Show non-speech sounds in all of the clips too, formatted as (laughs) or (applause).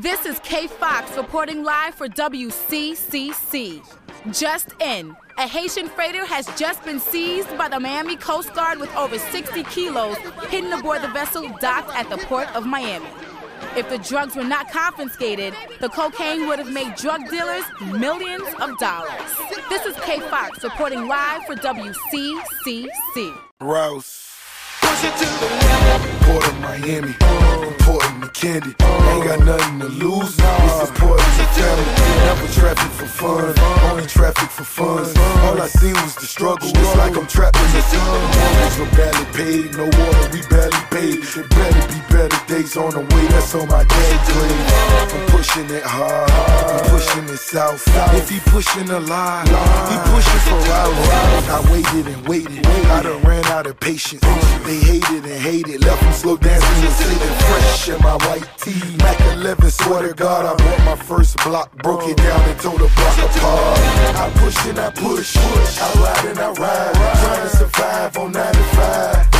This is K Fox reporting live for WCCC. Just in, a Haitian freighter has just been seized by the Miami Coast Guard with over 60 kilos hidden aboard the vessel docked at the port of Miami. If the drugs were not confiscated, the cocaine would have made drug dealers millions of dollars. This is K Fox reporting live for WCCC. Rouse. Port of Miami, important to Candy. Ain't got nothing to lose. Is important to family. Never traffic for fun, only traffic for fun. All I see was the struggle. It's like I'm trapped in the sun. Mortgage were barely paid, no water, we barely paid. There better be better days on the way. That's on my dad's grave. I'm pushing it hard, I'm pushing it south. If he pushing a lie, he pushing for hours. I waited and waited, I done ran out of patience. They hated and hated, left them slow dancing and sitting fresh in my white tee. Mac 11, swear to God, I bought my first block, broke it down and tore the block apart. I push and I push, push. I ride and I ride, trying to survive on 95.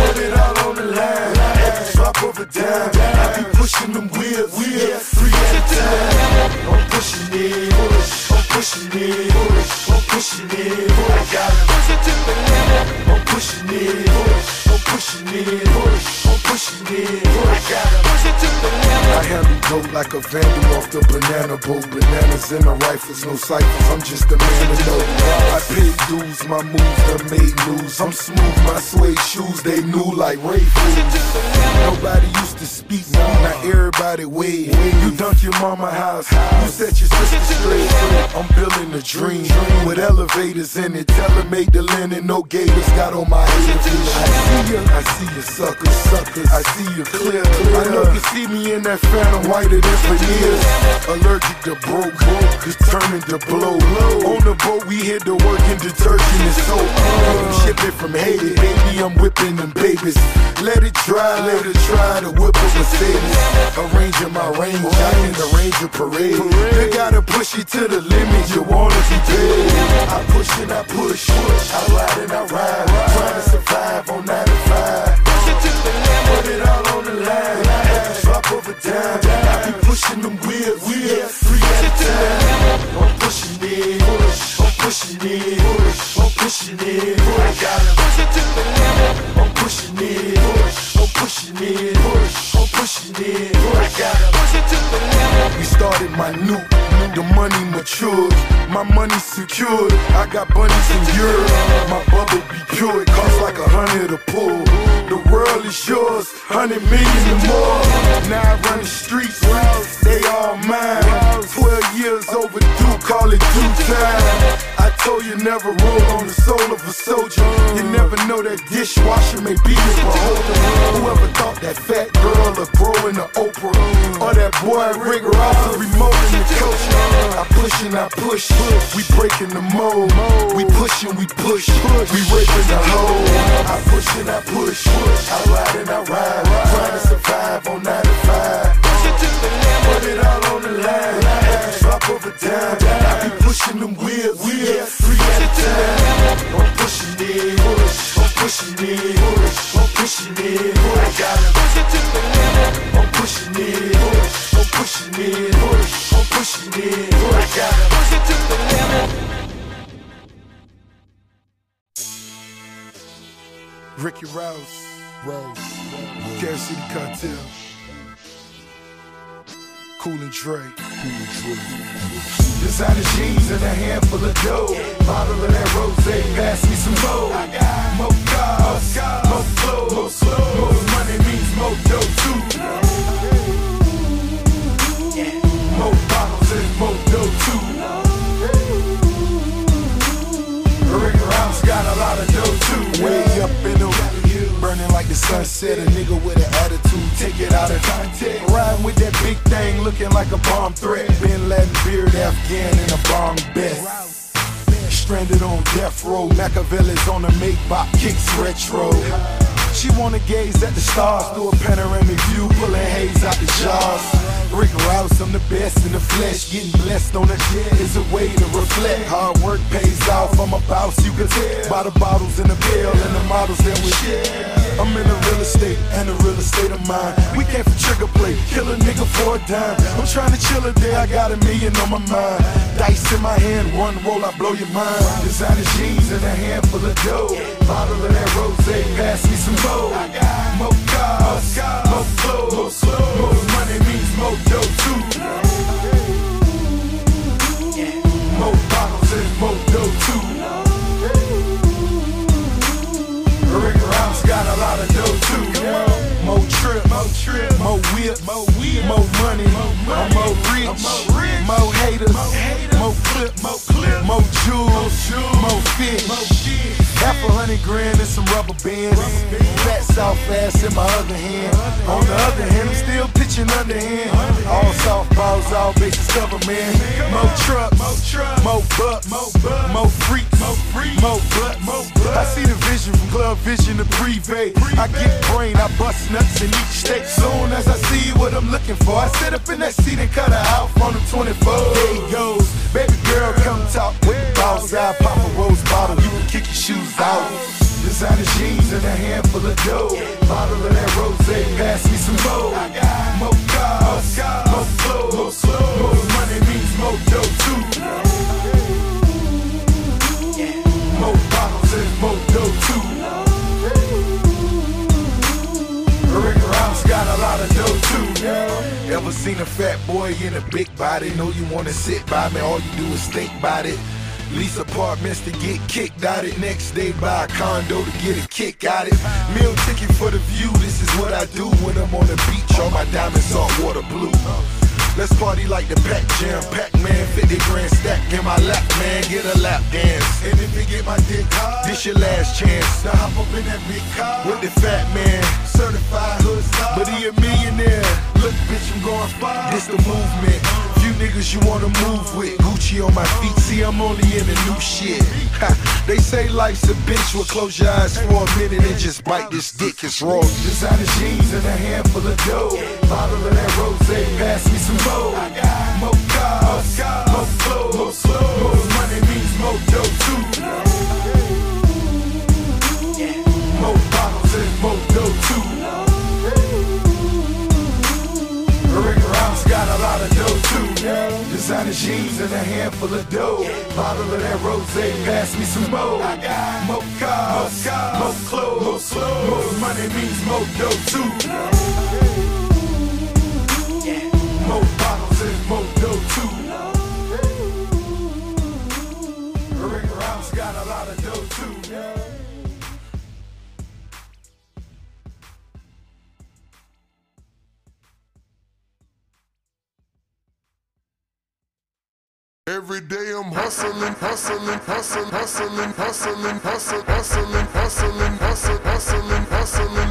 Put it all on the line, the drop of a dime. I be pushing them wheels, wheels, three at a time. I'm pushing it, push, I'm pushing it, push, I'm pushing it. I push it to the limit. I'm pushing it, push, pushing it, push, I'm pushing it. I gotta push it to the limit. I handle dope like a vandal off the banana boat. Bananas in the rifles, no ciphers. I'm just a man to know. I paid dues, my moves done made news. I'm smooth, my suede shoes they new like Ray. Nobody used to speak me, now everybody wave. You dunk your mama house, you set your sister straight. I'm building a dream with elevators in it. Tell her make the linen, no gators. Got on my haters. I see you, I see you suckers, suckers. I see you clear. I know you see me in that phantom whiter than veneers. Allergic to broke, broke, determined to blow. On the boat we hit the work in detergent and soap. Ship it from Haiti, baby. I'm whipping them babies. Let it dry, let it try to whip a Mercedes. Arranging my range, I in the Ranger parade. You gotta push you to the limit, you wanna be paid. I push and I push, I ride and I ride. Trying to survive on 95. Work pays off, I'm a boss, you can tell. By the bottles and the bill and the models that we share. I'm in the real estate and the real estate of mine. We came for trigger play, kill a nigga for a dime. I'm trying to chill a day, I got a million on my mind. Dice in my hand, one roll, I blow your mind. Designer jeans and a handful of dough. Bottle of that rose, pass me some more. More cars, more clothes, more money means more dough too. More Moto 2. Rick Ross got a lot of dough too. More Trip more trip, more whip, more whip, more money, more, more rich, more haters, more clips, more clip, more jewels, more fish. Half a hundred grand and some rubber bands. Fat South ass in my other hand. On the other hand, I'm still pitching underhand. All softballs, all bitches cover, man. More trucks, more bucks, more freaks, more butts. I see the vision from Club Vision to Privé. I get brain, I bust nuts in each state. Soon as I see what I'm looking for, I sit up in that seat and cut her out from the 24. There he goes, baby girl, come talk with the boss. I pop a rose bottle, you can kick your shoes out. Designer jeans and a handful of dough. Bottle of that rose, pass me some more. More cars, more clothes, more money means more Ross got a lot of dough too. Ever seen a fat boy in a big body? Know you wanna sit by me, all you do is think about it. Lease apartments to get kicked out it. Next day buy a condo to get a kick out it. Meal ticket for the view, this is what I do when I'm on the beach. All my diamonds saltwater blue. Let's party like the Pac Jam, Pac-Man, 50 grand stack in my lap, man, get a lap dance. And if you get my dick hard, this your last chance to hop up in that big car with the fat man, certified hood star. But he a millionaire. Look, bitch, I'm going far. This the movement. Niggas you wanna move with. Gucci on my feet, see I'm only in the new shit. They say life's a bitch, well close your eyes for a minute and just bite this dick, it's raw. Designer jeans and a handful of dough. Bottle of that rose, pass me some more. More cars, Designer jeans and a handful of dough. Bottle of that rose, pass me some more. I got More cars, more clothes, more money means more dough too. More bottles and more dough too. Rick Ross got a lot of hustling, hustling, hustling, hustling, hustling, hustling, hustling, hustling, hustling, hustling, hustling.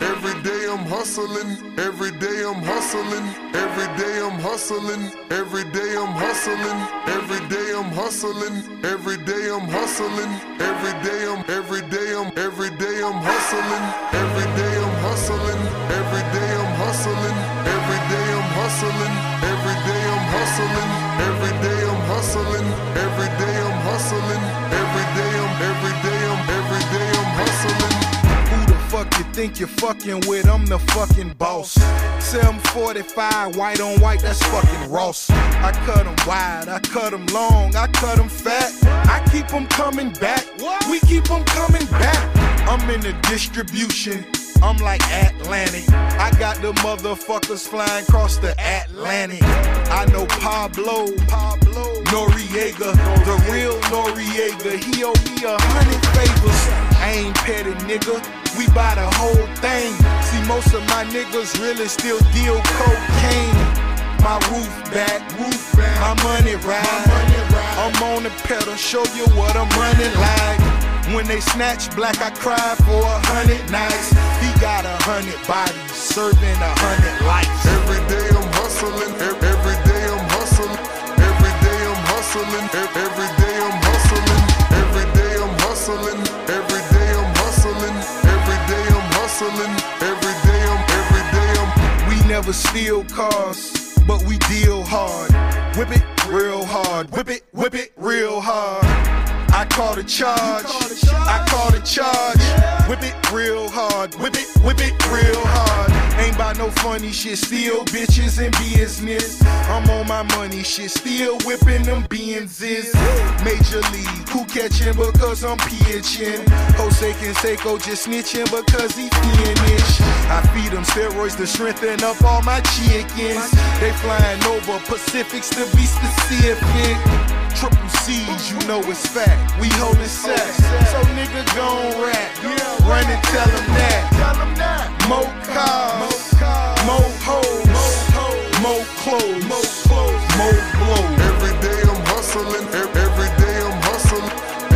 Every day I'm hustling, every day I'm hustling, every day I'm hustling, every day I'm hustling, every day I'm hustling, every day I'm hustling, every day I'm every day I'm every day I'm hustling, every day I'm hustling, every day I'm hustling, every day I'm hustling, every day I'm hustling, think you're fucking with? I'm the fucking boss. 745, white on white, that's fucking Ross. I cut them wide, I cut them long, I cut them fat. I keep them coming back. We keep them coming back. I'm in the distribution. I'm like Atlantic. I got the motherfuckers flying across the Atlantic. I know Pablo, Pablo, Noriega, the real Noriega. He owe me a hundred favors. I ain't petty, nigga. We buy the whole thing. See, most of my niggas really still deal cocaine. My roof back, roof back. My money ride. I'm on the pedal, show you what I'm running like. When they snatch black, I cry for a hundred nights. He got a hundred bodies, serving a hundred lives. Every day I'm hustling, every day I'm hustling, every day I'm hustling, every day never steal cars, but we deal hard. Whip it real hard, whip it, whip it real hard. I call the charge. I call the charge. Whip it real hard. Whip it, whip it real hard. Ain't by no funny shit. Still bitches in business. I'm on my money shit. Still whipping them Benzes. Major league. Who catching because I'm pitching? Jose Canseco just snitching because he finish. I feed them steroids to strengthen up all my chickens. They flying over Pacifics to be specific. Triple C's, you know it's fact. We holding sex. So nigga gon' rap. Run and tell them that. More cars, more hoes, more clothes, more blows. Every day I'm hustling. ev- Every day I'm hustling.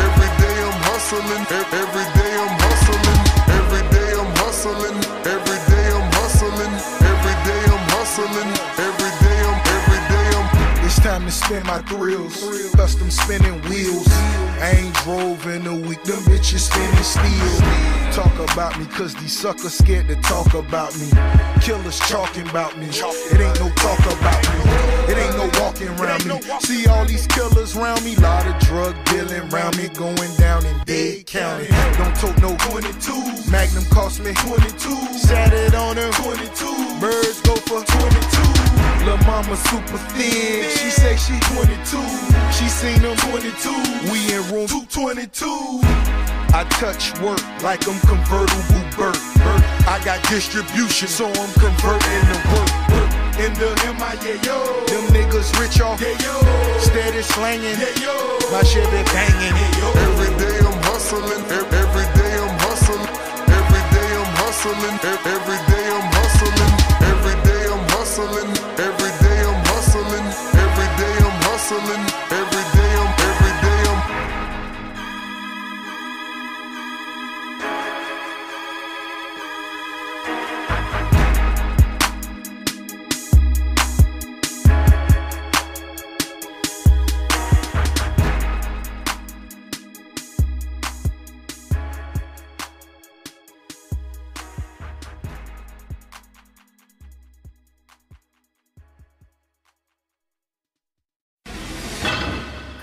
Every day I'm hustling. ev- Every to spin my thrills. Custom spinning wheels. I ain't drove in a week, them bitches spinning steel. Talk about me, cause these suckers scared to talk about me. Killers talking about me. It ain't no talk about me. It ain't no walking around me. See all these killers around me. Lot of drug dealing around me. Going down in Dade County. Don't tote no 22. Magnum cost me 22. Sat it on her 22. Birds go for 22. Lil' mama super thin. She say she 22. She seen them 22. We in room 222. I touch work like I'm convertible Burt. Burt. I got distribution, so I'm converting the work. work. In the MIA, yo. Them niggas rich off, yeah, yo. Steady slanging, yeah, yo. My shit be banging, yeah, yo. Every day I'm hustling. Every day I'm hustling. Every day I'm hustling. Every day hustling.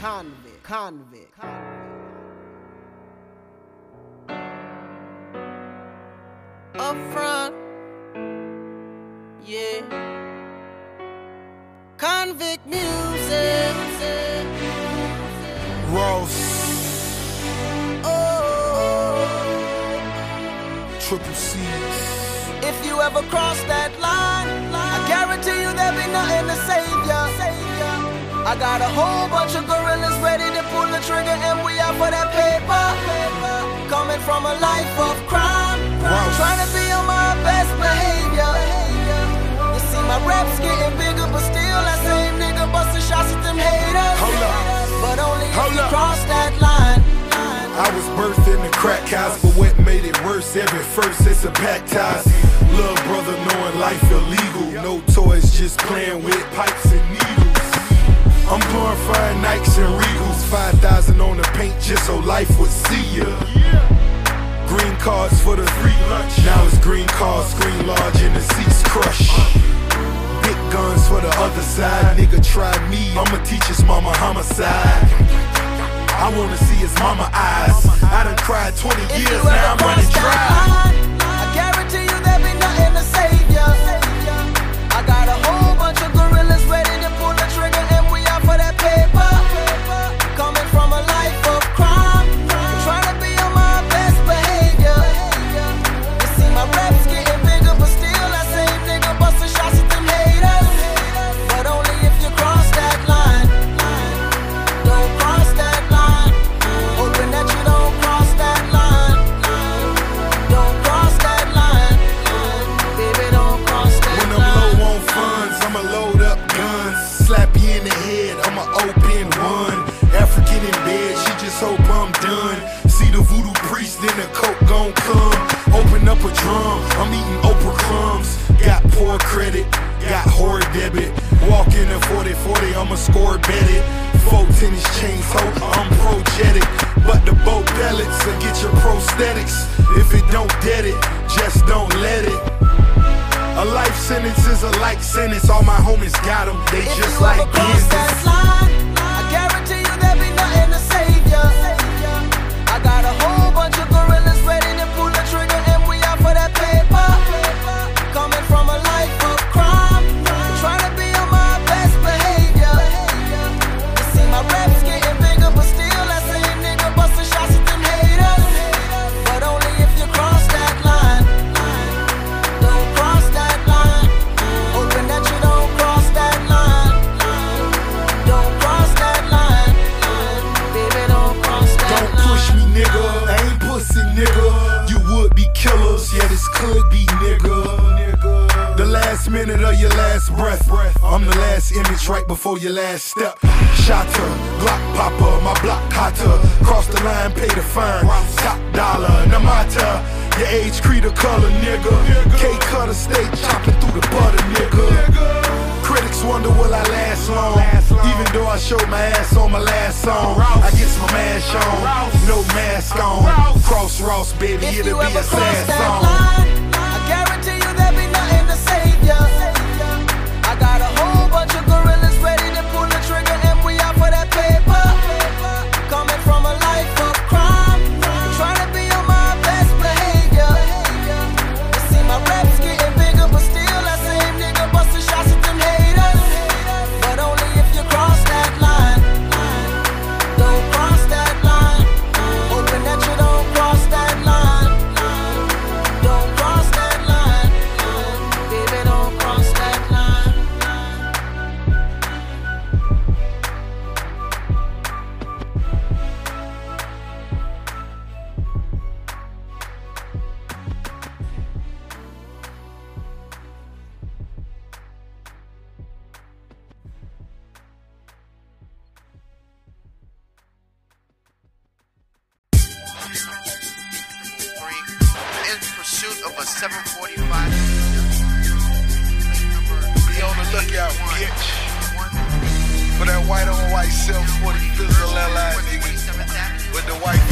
Convict, convict, Up front, yeah. Convict music. Ross, Oh, triple C's. if you ever cross that line, I guarantee you there'll be nothing to save ya. I got a whole bunch of gorillas ready to pull the trigger, and we out for that paper. Coming from a life of crime, trying to be on my best behavior. You see, my reps getting bigger, but still that same nigga busting shots at them haters. Hold up. But only if Hold you up. cross that line. I was birthed in the crack house, but what made it worse? Every first it's a baptized. Little brother knowing life illegal. No toys, just playing with pipes and needles. I'm glorifying Nikes and Regals. 5,000 on the paint just so life would see ya. Green cards for the free lunch. Now it's green cards, screen large, and the seats crush. Big guns for the other side. Nigga try me, I'ma teach his mama homicide. I wanna see his mama eyes. I done cried 20 years, now I'm running dry. I guarantee you there'll be nothing Open up a drum, I'm eating Oprah crumbs. Got poor credit, got horror debit. Walk in a 40-40, I'ma score bet it. Four tennis chains, ho, I'm projetic. But the boat pellets will get your prosthetics. If it don't dead it, just don't let it. A life sentence is a life sentence. All my homies got 'em. They If just like ever myself for fizzle, LI nigga. But the white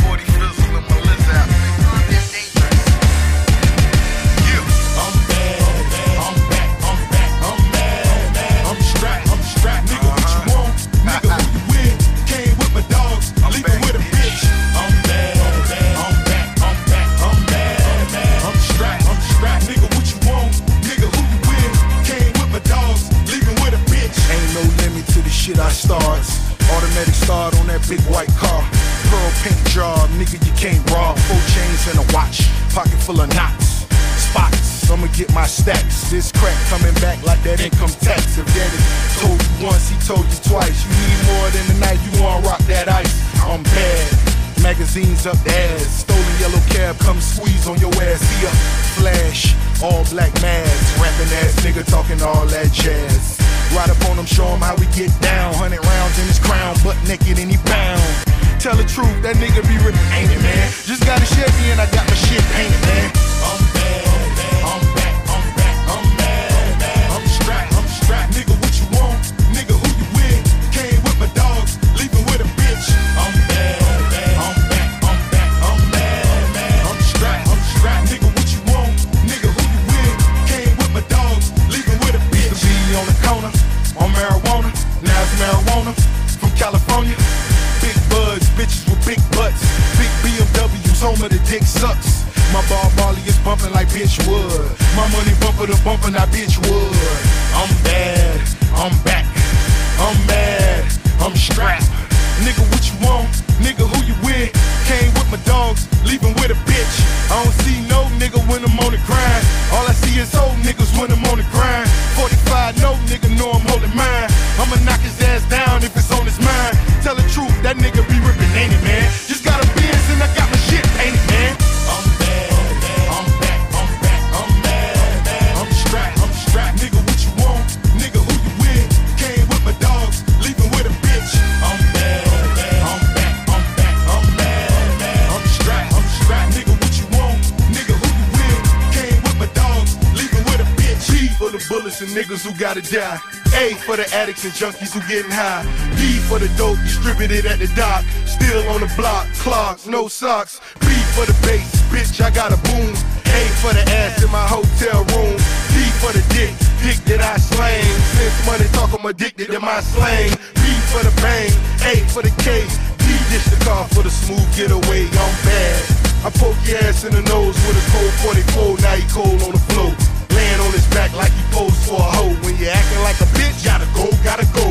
and niggas who gotta die. A for the addicts and junkies who getting high. D for the dope distributed at the dock. Still on the block, clogs, no socks. B for the bass, bitch, I got a boom. A for the ass in my hotel room. D for the dick, dick that I slang. Since money talk, I'm addicted to my slang. B for the bang, A for the case. D dish the car for the smooth getaway, I'm bad. I poke your ass in the nose with a cold 44, now you cold on the floor. Laying on his back like he posed for a hoe. When you acting like a bitch, gotta go, gotta go.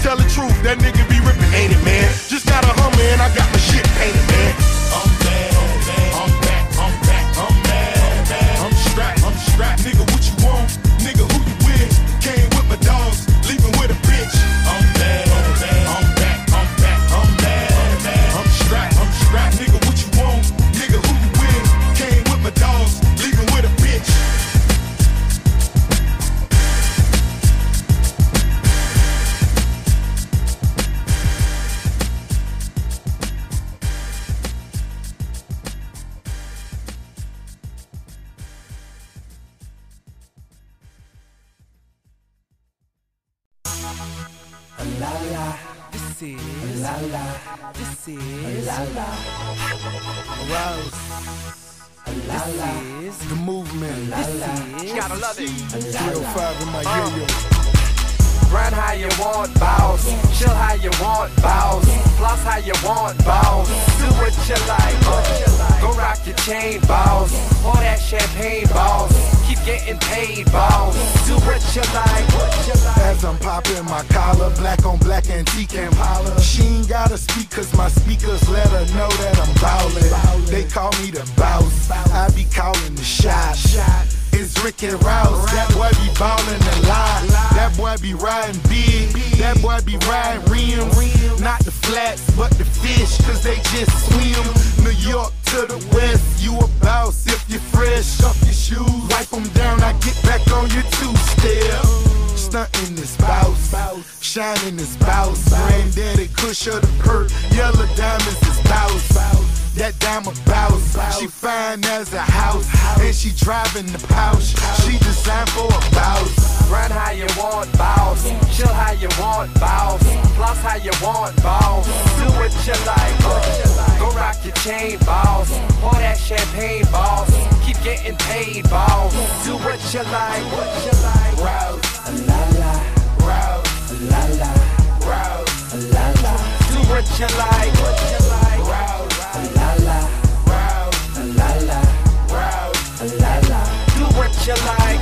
Tell the truth, that nigga be ripping, ain't it, man? Just got a hummer and I got my shit painted, man. This is la la. Rouse. La la. The movement. La la. You gotta love it. 305 in my uh. yo-yo. Run how you want, boss. Chill how you want, boss. Floss how you want, boss. Do what you like. Go rock your chain, boss. Pour that champagne, boss. Getting paid, boss. Do what you like. As I'm popping my collar, black on black antique Impala. She ain't gotta speak cause my speakers let her know that I'm ballin'. They call me the boss, I be calling the shots. It's Rick and Rouse, that boy be ballin' a lot. That boy be riding big, that boy be riding rims. Not the flats, but the fish, cause they just swim. New York to the west, you a boss if you're fresh. Off your shoes, wipe them down, I get back on your two-step. Stunting this bouse, shining this bouse. Granddaddy Kush of the perk, yellow diamonds is bouse. That diamond bouse, she fine as a house, and she driving the pouch. She designed for a bouse. Run how you want, boss. Chill how you want, boss. Floss how you want, boss. Do what you like. Uh. Go rock your chain, boss. Pour that champagne, boss. Keep getting paid, boss. Do what you like. What you like. La la. La la. La la. Do what you like. What you like. You like.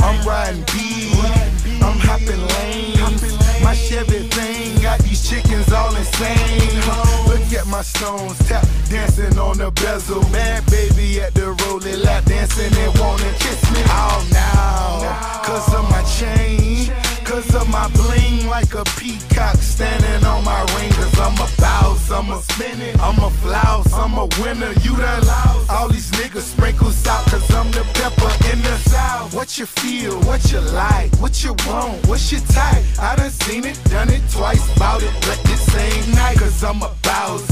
I'm riding big, I'm hopping lanes. My Chevy thing got these chickens all insane. Look at my stones tap dancing on the bezel. Bad baby at the rolling lap dancing and wanna kiss me. Oh now, cause of my chain. Cause of my bling like a peacock standing on my ring. Cause I'm a boss, I'm a spinning, I'm a flouse, I'm a winner. You done lost. All these niggas sprinkle salt cause I'm the pepper in the south. What you feel, what you like, what you want, what's your type? I done seen it, done it twice, bout it, but this same night. Cause I'm a boss.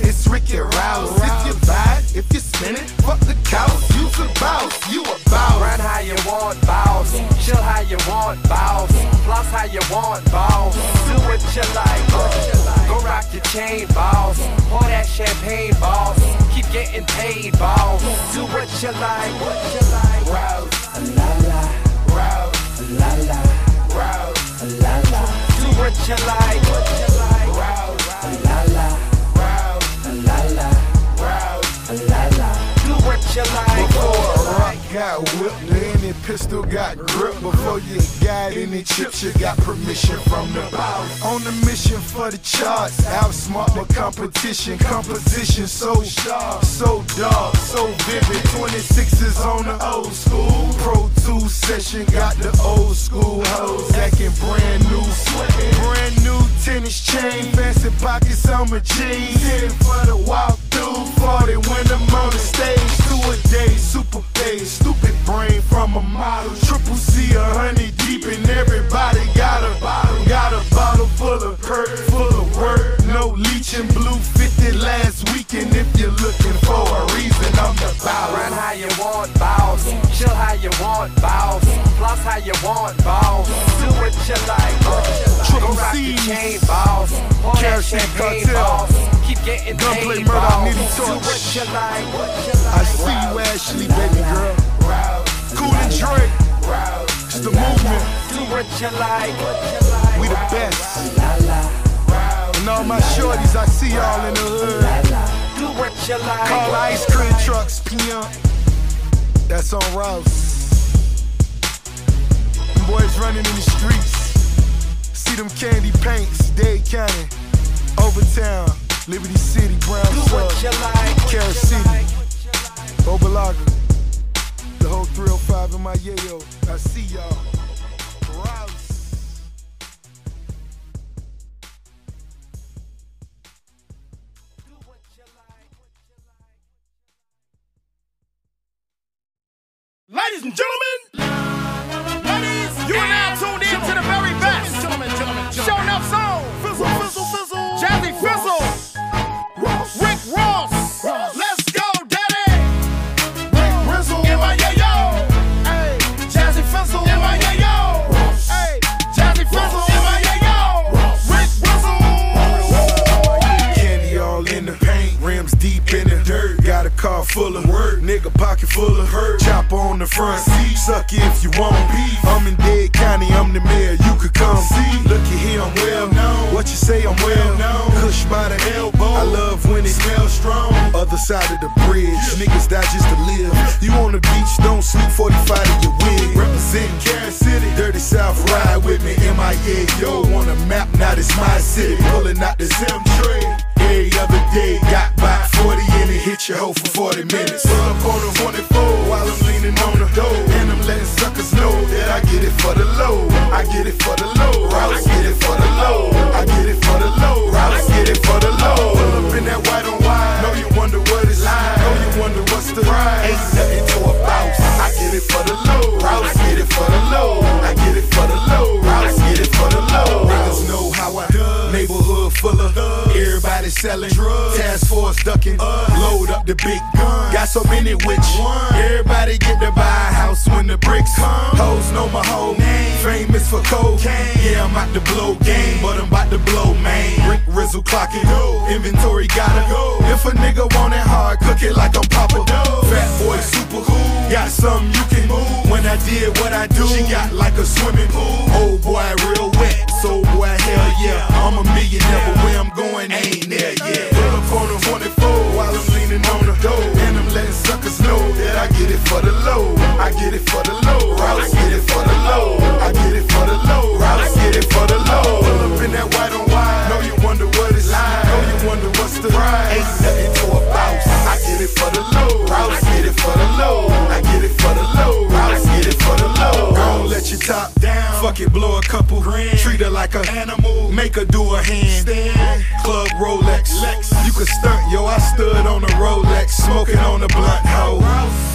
It's Ricky Rouse. If you buy it, if you spin it, fuck the couch. You's a boss, you a boss. Run how you want, boss. Chill how you want, boss. Floss how you want, boss. Do what you like. Go rock your chain, boss. Pour that champagne, boss. Keep getting paid, boss. Do what you like. What you like. Rouse. La la. Rouse. La la. Rouse. La la. Do what you like. What you like. Rouse. La la. Rouse. La la. Rouse. La la. Do what you like. Before got whipped, any pistol got grip. Before you got any chips, you got permission from the power. On the mission for the charts, outsmart the competition. Composition so sharp, so dark, so vivid. 26s on the old school. Pro 2 session got the old school hoes acting brand new. Brand new tennis chain, fancy pockets on my jeans. Headed for the walk. 240 when I'm on the stage. Two a day, super phase, stupid brain from a model. Triple C, a hundred deep, and everybody got a bottle. Got a bottle full of hurt, full of work. No leeching, blue 50 last weekend. If you're looking for a reason, I'm the boss. Run how you want, boss. Chill how you want, boss. Plus how you want, boss. Do what you like. Pour that Kerosene champagne, cartel. boss. Keep getting Gunplay paid, murder, boss. nitty Do torch. like. Like. I see you, Ashley, baby girl. Cool and Dre, it's the movement. Do what you like. What you like. We the best. And all my shorties, I see y'all in the hood. Do what you like. Call ice cream trucks, PM. That's on Rouse. Them boys running in the streets. See them candy paints, Dade County, Overtown, Liberty City, Brown Do what you Sub, like. What Carol you City, like. What you like. Opa-locka. The whole 305 in my yayo. I see y'all. Rouse. Ladies and gentlemen, ladies, you are now tuned in to the very full of work, nigga pocket full of hurt. Chopper on the front seat, suck it if you want beef. I'm in Dade County, I'm the mayor, you could come see. Looky here, I'm well known. What you say, I'm well known. Kush by the elbow. I love when it smells strong. Other side of the bridge, niggas die just to live. You on the beach, don't sleep 45 in your wig. Representing Kansas City, Dirty South, ride with me. MIA, yo, on the map, now this my city. Pulling out the Sim tray. Every other day, got by 40 and it hit your hoe for 40 minutes. Pull up on the 24 while I'm leaning on the door. And I'm letting suckers know that I get it for the low. I get it for the low. I get it for the low. I get it for the low. I get it for the low. Pull up in that white on white. Know you wonder what it's like. Selling drugs. Task force ducking, load up the big gun. Got so many which everybody get to buy a house when the bricks come. Hoes know my whole name, famous for cocaine. Yeah, I'm out to blow game, but I'm about to blow man. Rick Rizzle clocking, inventory gotta go. If a nigga want it hard, cook it like I'm Papa. Fat boy, super cool. Got something you can move. When I did what I do, she got like a swimming pool. Old boy, real wet. So boy, hell yeah, I'm a millionaire, but where I'm going ain't there yet. Pull up on the 24 while I'm leaning on the door, and I'm letting suckers know that I get it for the low. I get it for the low. I get it for the low. I get it for the low. I get it for the low. Pull up in that white on white. Know you wonder what it's like. Know you wonder what's the price. Ain't nothing to a bounce. I get it for the low. I get it for the low. I get it for the low. I get it for the low. Don't let your top. Fuck it, blow a couple grand. Treat her like a animal. Make her do a handstand. Club Rolex. You can stunt, yo. I stood on a Rolex, smoking on a blunt hoe.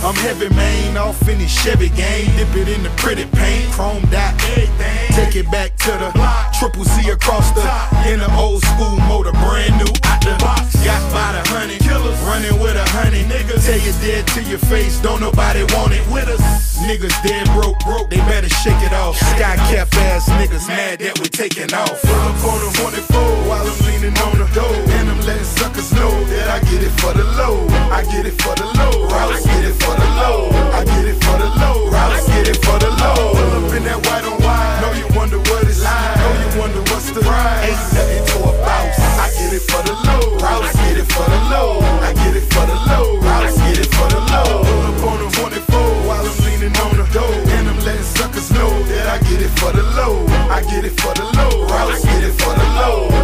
I'm heavy, man, off in this Chevy game. Dip it in the pretty paint, chrome dot. Take it back to the block. triple C across the in the old school motor, brand new out the box. Got by the honey killers, running with a honey niggas. Tell you dead to your face, don't nobody want it with us. Niggas dead broke, broke, they better shake it off. Sky cap ass niggas mad that we taking off. Pull up on the 24 while I'm leaning on the door, and I'm letting suckers know that I get it for the low. I get it for the low. I get it for the low. I get it for the low. I get it for the low. Pull up in that white on white. Know you wonder what it's like. Know you wonder what's the price. Ain't nothing to a bounce. I get it for the low. I get it for the low. I I get it for the low. I get it for the low.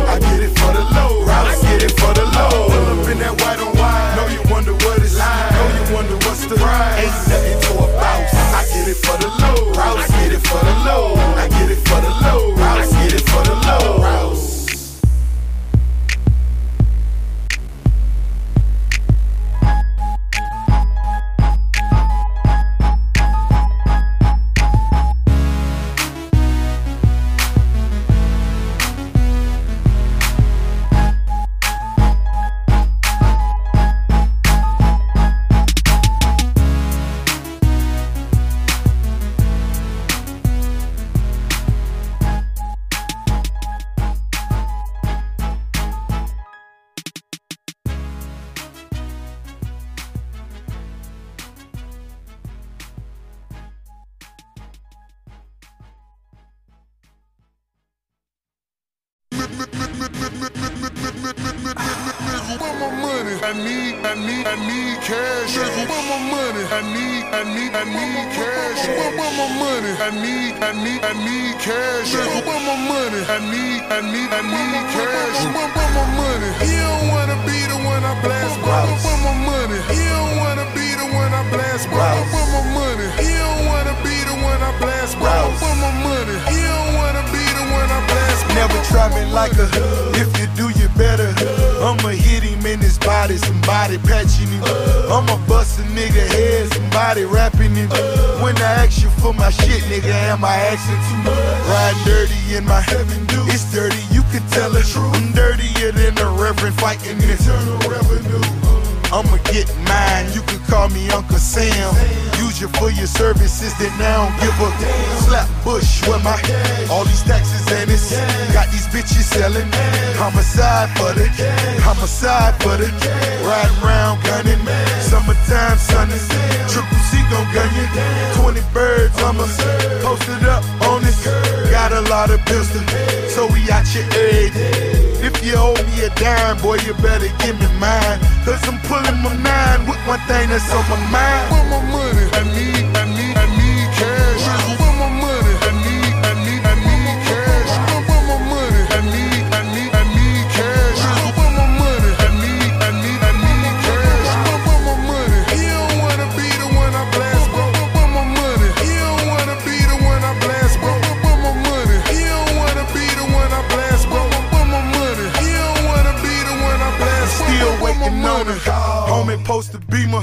Homie post a beamer.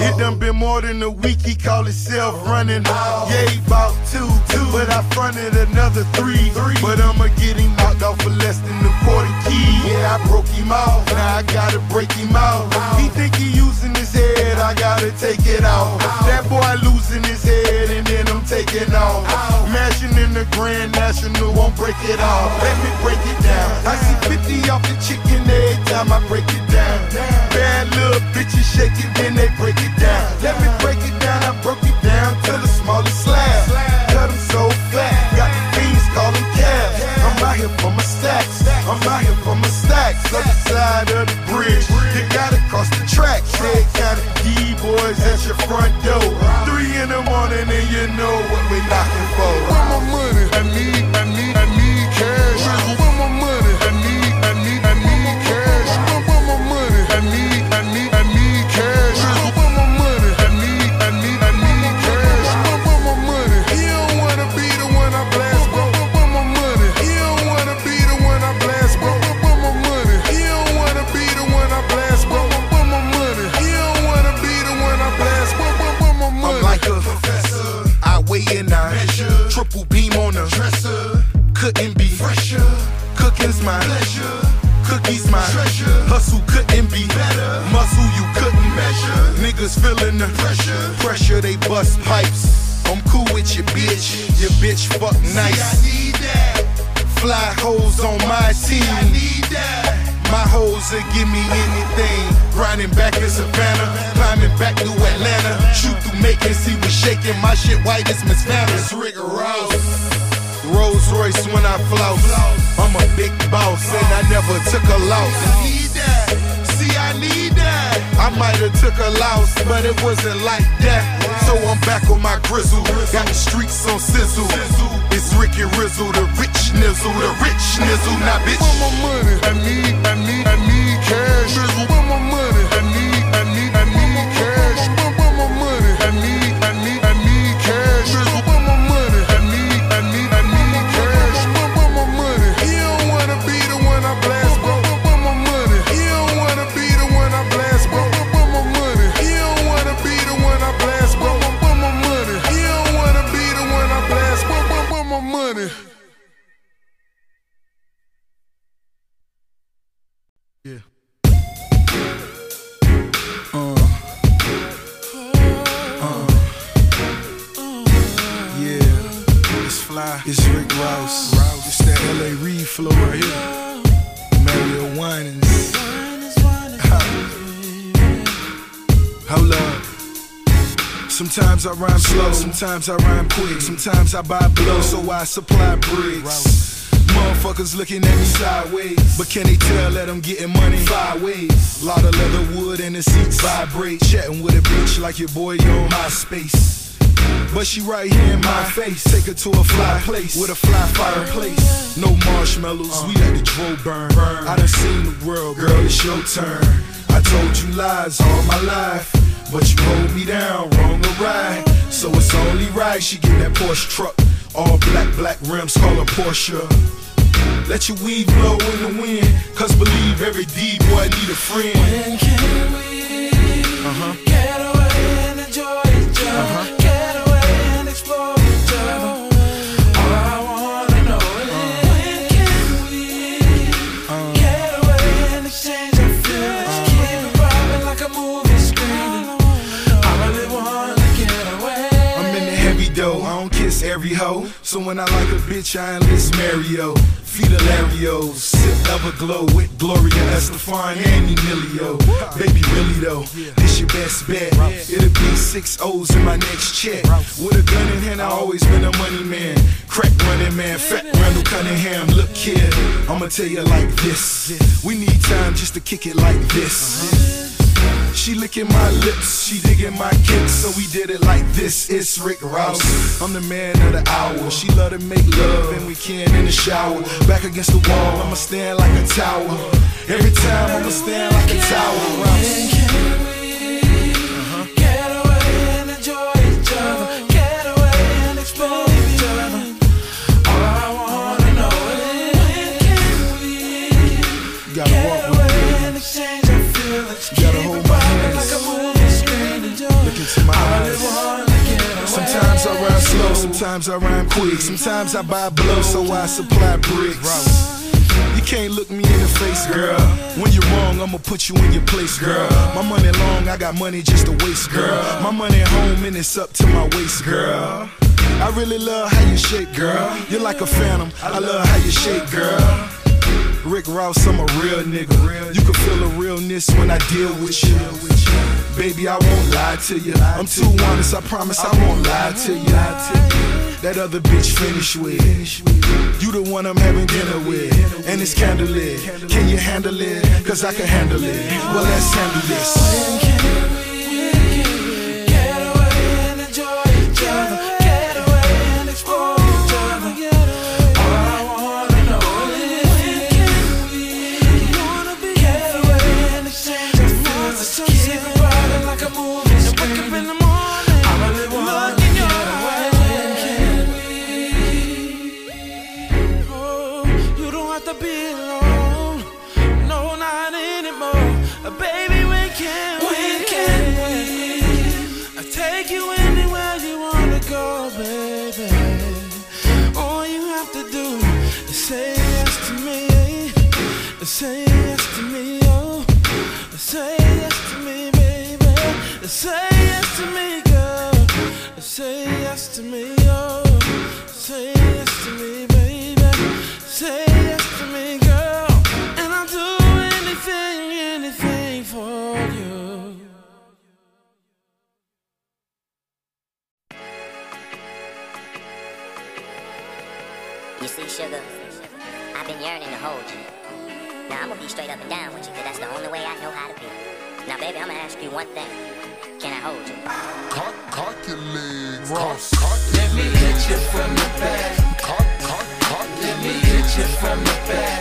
It done been more than a week. He call himself running. Yeah, he bout two, two. But I fronted another three. three. But I'ma get him knocked off for less than a quarter key. Yeah, I broke him out. Now I gotta break him out. He think he using his head. I gotta take it out. That boy losing his head and then I'm taking off. Mashing in the Grand National won't break it off. Let me break it down. I see 50 off the chicken every time I break it down. Bad little bitches shake it when they break it down. Let me break it down. I broke it down to the smallest slab. Cut 'em so fat. Got the fiends calling cabs. I'm out here for my stacks. I'm out here for my stacks. Other side of the bridge. You gotta cross the track. Said kind D-boys at your front door. Three in the morning and you know what we knocking for. Want my money? I need, Niggas feeling the pressure. Pressure they bust pipes. I'm cool with your bitch. Your bitch fuck nice. I need that. Fly hoes on my team. I need that. My hoes will give me anything. Grinding back in Savannah, climbing back to Atlanta. Shoot through Macon, see we shaking. My shit white as Miss Rick Ross. Rolls Royce when I flouse. I'm a big boss and I never took a loss. I need that. See, I need that. I might have took a loss, but it wasn't like that. So I'm back on my grizzle. Got the streets on sizzle. It's Ricky Rizzle, the rich nizzle, the rich nizzle. Now, bitch. Want my money? I need, I need, I need cash. Want my money? Sometimes I rhyme slow, sometimes I rhyme quick, sometimes I buy blow, so I supply bricks. Motherfuckers looking at me sideways, but can they tell that I'm getting money five ways? Lot of leather wood and the seats vibrate, chatting with a bitch like your boy on MySpace. But she right here in my face. Take her to a fly place with a fly fireplace. No marshmallows, we let the dro burn. I done seen the world, girl, it's your turn. I told you lies all my life, but you hold me down, wrong or right. So it's only right she get that Porsche truck. All black, black rims, call her Porsche. Let your weed blow in the wind, cause believe every D boy need a friend. When can we Uh-huh. get away When I like a bitch, I enlist Mario. Feed Hilarios, sip Everglow with Gloria Estefan and Emilio. Baby, really though, this your best bet. It'll be six O's in my next check. With a gun in hand, I always been a money man. Crack running man, fat Randall Cunningham. Look, kid, I'ma tell you like this. We need time just to kick it like this. She licking my lips, she digging my kicks, so we did it like this. It's Rick Ross. I'm the man of the hour. She love to make love, and we can in the shower. Back against the wall, I'ma stand like a tower. Every time I'ma stand like a tower. Sometimes I rhyme quick. Sometimes I buy blow, so I supply bricks. You can't look me in the face, girl. When you're wrong, I'ma put you in your place, girl. My money long, I got money just to waste, girl. My money home and it's up to my waist, girl. I really love how you shake, girl. You're like a phantom. I love how you shake, girl. Rick Ross, I'm a real nigga. You can feel the realness when I deal with you. Baby, I won't lie to you. I'm too honest, I promise I won't lie to you. That other bitch finish with. You the one I'm having dinner with. And it's candlelit. Can you handle it? Cause I can handle it. Well, let's handle this. You from the back.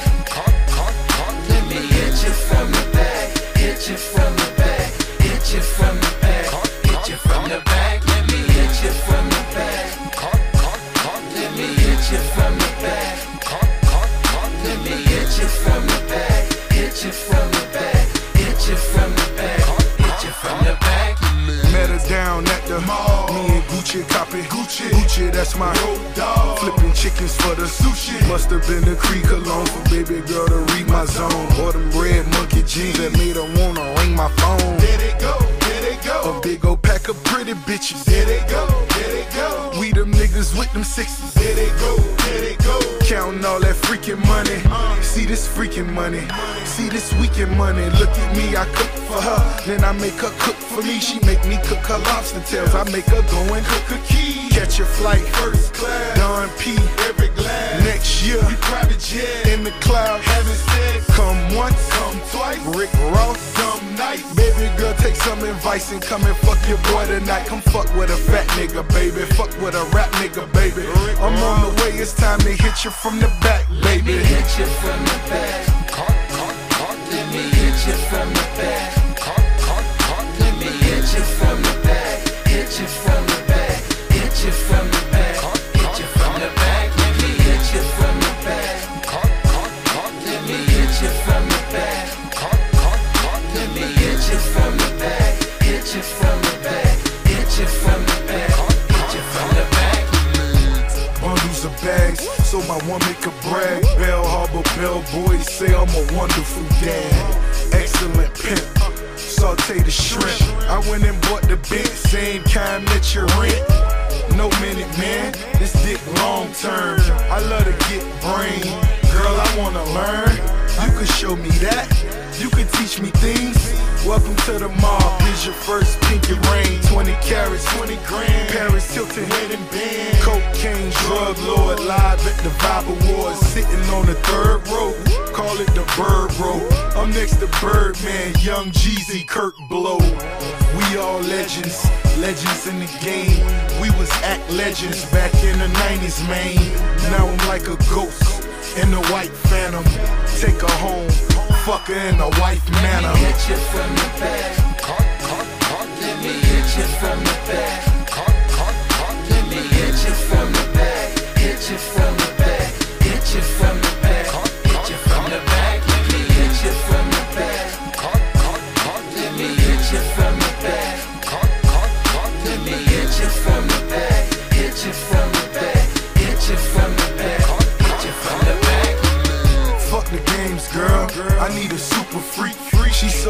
Money. See this weekend money. Look at me, I cook for her. Then I make her cook for me. She make me cook her lobster tails. I make her go and cook her key. Catch a flight, first class. Don P. Every glass. Next year, we private jet. In the cloud, having sex. Come once, come twice. Rick Ross, come nice. Baby girl, take some advice and come and fuck your boy tonight. Come fuck with a fat nigga, baby. Fuck with a rap nigga, baby. I'm on the way, it's time to hit you from the back, baby. hit you from the back. Let me hit you from the back. Hit you from the back. Hit you from the back. Hit you from the back. Let me hit you from the back. Hit you from the back. Hit you from the back. Hit you from the back. Hit you from the bags, so my woman could brag. Bal Harbour bellboys say I'm a wonderful dad. The shrimp. I went and bought the big, same kind that you rent. no minute, man. This dick long term. I love to get brain. Girl, I wanna learn. You could show me that. You could teach me things. Welcome to the mob. Here's your first pinky rain. 20 carats, 20 grand. Paris tilted head and band. Cocaine drug lord live at the Vibe Awards. Sitting on the third row. Call it the Bird bro. I'm next to Birdman, Young Jeezy, Kurt Blow. We all legends, legends in the game. We was act legends back in the 90s, man. Now I'm like a ghost in the white phantom. Take her home, fuck her in a white manner. Hit you from the back. Let me hit you from the back. Let me hit you from the back. Hit you from the back. Hit you from the back.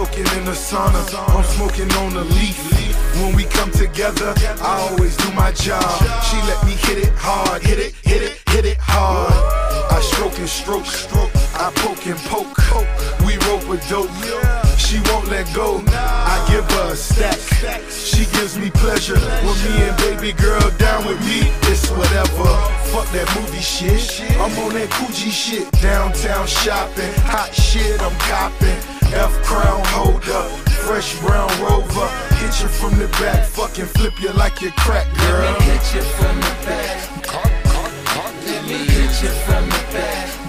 Soaking in the sauna. I'm smoking on the leaf. When we come together, I always do my job. She let me hit it hard, hit it, hit it, hit it hard. I stroke and stroke, stroke. I poke and poke. We rope a dope. She won't let go. I give her a stack. She gives me pleasure. When me and baby girl down with me, it's whatever. Fuck that movie shit. I'm on that Gucci shit. Downtown shopping. Hot shit, I'm copping. F crown holder. Fresh brown rover. Hit you from the back. Fucking flip you like you crack, girl. Let me hit you from the back. Let me hit you from the back.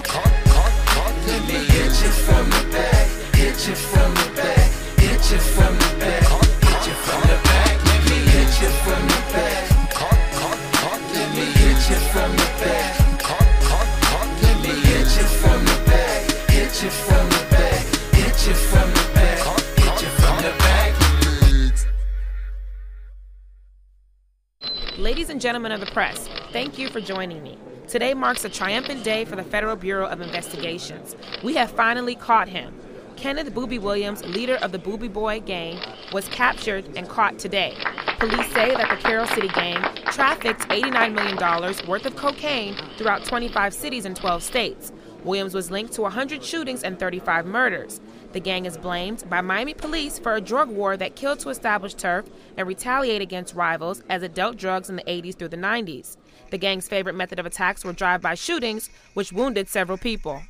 You from the back. You from the back. You from the back. You from the back. Let me hit you from the back. Let me hit you from the back. Let me hit you from the back. Hit you from Ladies and gentlemen of the press, thank you for joining me. Today marks a triumphant day for the Federal Bureau of Investigations. We have finally caught him. Kenneth Boobie Williams, leader of the Boobie Boy gang, was captured and caught today. Police say that the Carol City gang trafficked $89 million worth of cocaine throughout 25 cities in 12 states. Williams was linked to 100 shootings and 35 murders. The gang is blamed by Miami police for a drug war that killed to establish turf and retaliate against rivals as it dealt drugs in the 80s through the 90s. The gang's favorite method of attacks were drive-by shootings, which wounded several people.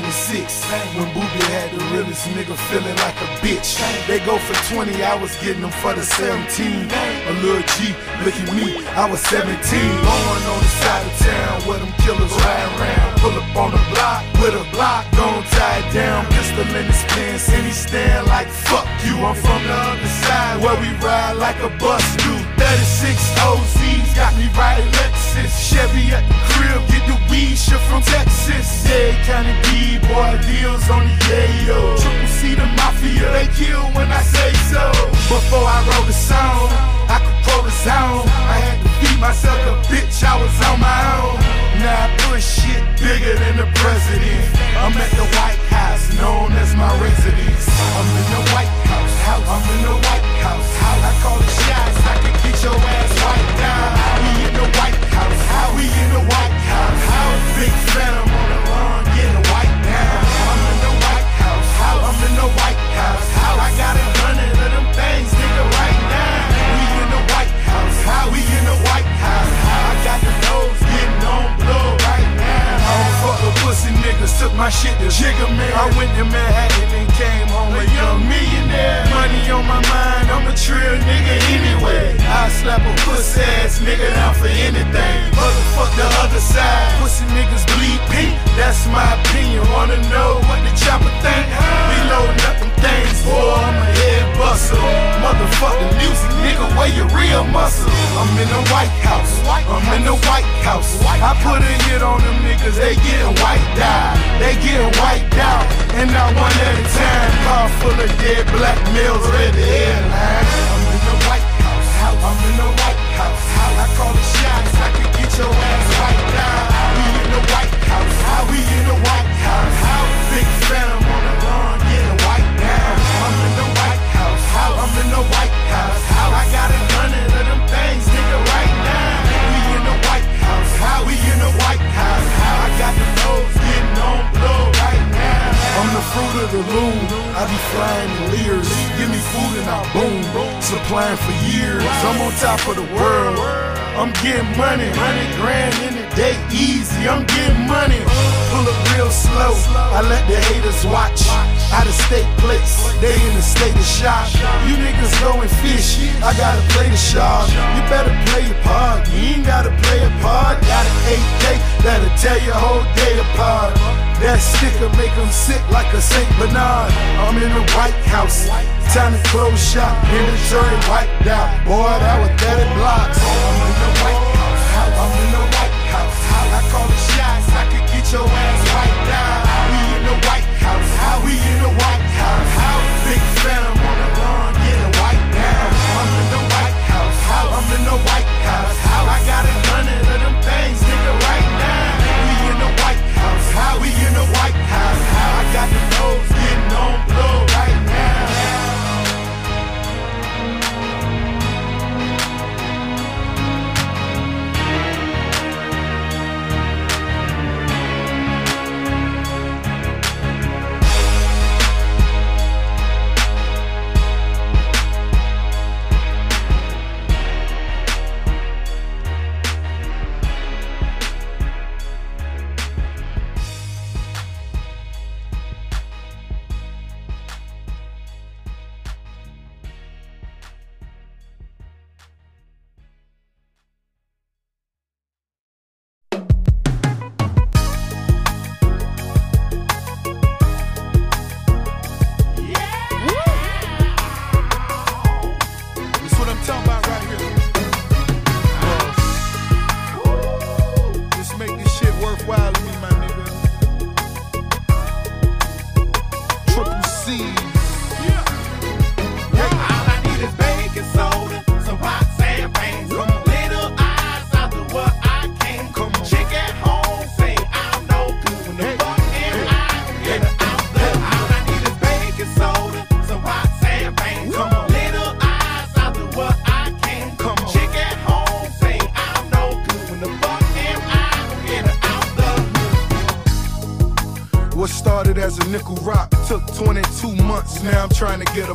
96 When Boobie had the realest nigga feeling like a bitch. They go for 20 hours getting them for the 17 A little G, look at me, I was 17 Going on the side of town where them killers ride around. Pull up on the block with a block, gon' tie it down. Pistol in his pants and he stand like fuck you I'm from the other side where we ride like a bus do 36 OZs got me riding Lexus. Chevy at the crib, get the weed shit from Texas. Yeah, County D, boy, deals on the yayo. Triple C, the mafia, they kill when I say so. Before I wrote the song, I could quote a zone I had to feed myself a bitch, I was on my own. Now I push shit bigger than the president. I'm at the White House, known as my residence. I'm in the White House, house. I'm in the White House, house. I call the shots, I can get your ass wiped down in the White House. We in the White House. Big phantom on the down I'm in the White House. I'm in the White House. I got it hundred pussy niggas, took my shit to Jigga Man. I went to Manhattan and came home a young millionaire. Money on my mind, I'm a trill nigga anyway. I slap a pussy ass nigga down for anything. Motherfuck the other side, pussy niggas bleed pink That's my opinion, wanna know what the chopper think? We loading up them things, boy, I'm a head buster. Motherfuck the music, nigga, where your real muscle? I'm in the White House, I'm in the White House. I put a hit on them niggas, they getting wiped out. They getting wiped out, and not one at a time. Car full of dead black males, ready to airline. I'm in the White House, I'm in the White House. I call the shots, I can get your ass wiped out. We in the White House, we the White the in the White House, flying in Lears. Give me food and I boom. Supplying for years. I'm on top of the world. I'm getting money, hundred grand in a day, easy. I'm getting money. Pull up real slow. I let the haters watch. Out of state plates, they in the state of shock. You niggas go and fish. I gotta play the shark. You better play your part. You ain't gotta play a part. Got an 8K that'll tear your whole day apart. That sticker make them sick like a St. Bernard. I'm in the White House. Time to close shop. Inventory wiped out. Boy, that was 30 blocks. I'm in the White House. I'm in the White House. I call the shots. I could get your ass wiped out. We in the White House. How we in the White House. Big phantom on the lawn, getting wiped down. I'm in the White House. I'm in the White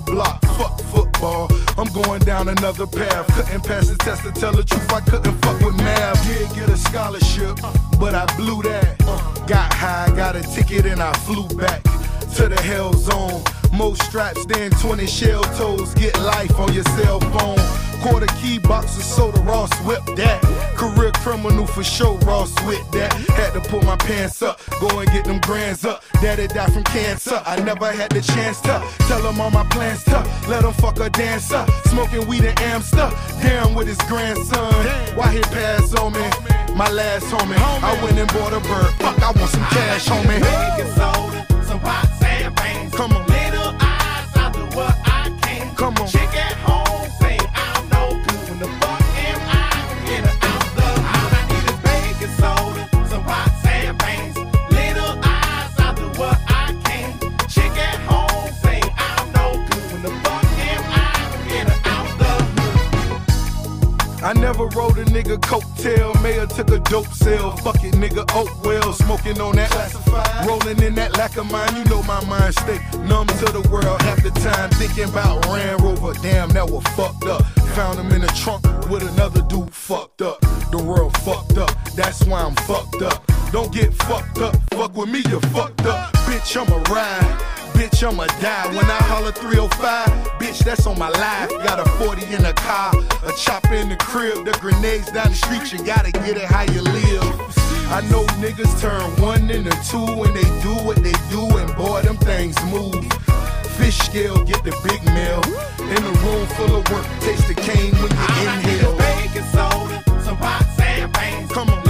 block. Fuck football. I'm going down another path. Couldn't pass the test to tell the truth. I couldn't fuck with math. Did get a scholarship, but I blew that. Got high, got a ticket, and I flew back to the hell zone. More straps than 20 shell toes. Get life on your cell phone. Quarter key box of soda, Ross whip that. Career criminal for sure, Ross with that. Had to pull my pants up, go and get them grands up. Daddy died from cancer, I never had the chance to tell him all my plans to let him fuck a dancer. Smoking weed and Amster, down with his grandson. Why he pass on me? My last homie. I went and bought a bird. Fuck, I want some cash, homie. Baking soda, some hot champagne, Come on. little eyes out the what I can. Come on. Chick at home I never rode a nigga coattail. Mayor took a dope sale. Fuck it, nigga, oat well. Smoking on that classified. Rolling in that lack of mine. You know my mind stay numb to the world half the time. Thinking about Land Rover. Damn, that was fucked up. Found him in the trunk with another dude fucked up. The world fucked up. That's why I'm fucked up. Don't get fucked up. Fuck with me, you fucked up. Bitch, I'ma ride. Bitch, I'ma die when I holler 305. Bitch, that's on my life. Got a 40 in the car, a chopper in the crib, the grenades down the street. You gotta get it how you live. I know niggas turn one into two when they do what they do, and boy, them things move. Fish scale, get the big meal. In a room full of work, taste the cane when you I inhale. baking soda, some hot champagne, Come on.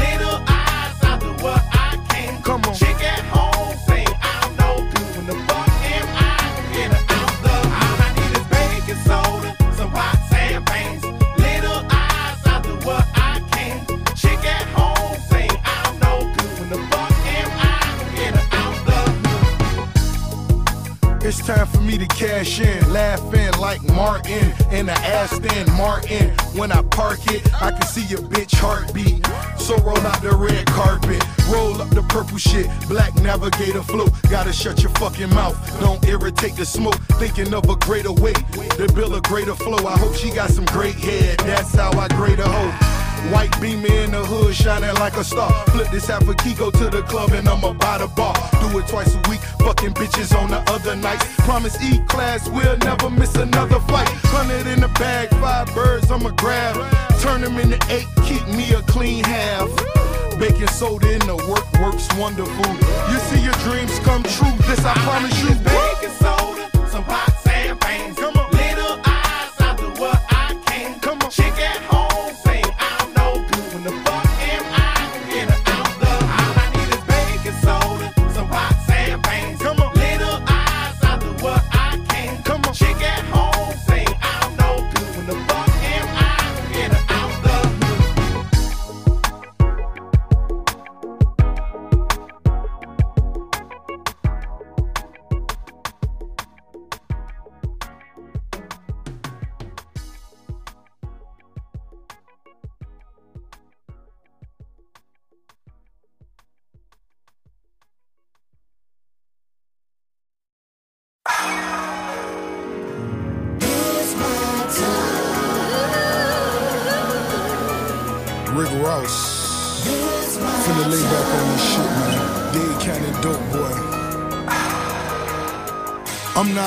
It's time for me to cash in, laughing like Martin in the Aston Martin. When I park it, I can see your bitch heartbeat. So roll out the red carpet, roll up the purple shit, black navigator flow. Gotta shut your fucking mouth, don't irritate the smoke. Thinking of a greater way to build a greater flow. I hope she got some great head, that's how I grade a hoe. White beamer in the hood, shining like a star. Flip this half a Kiko to the club and I'ma buy the bar. Do it twice a week, fucking bitches on the other nights. Promise E class, we'll never miss another fight. Hundred in the bag, five birds, I'ma grab. Turn them into eight, keep me a clean half. Baking soda in the work works wonderful. You see your dreams come true, this I promise you. Baking soda, some pots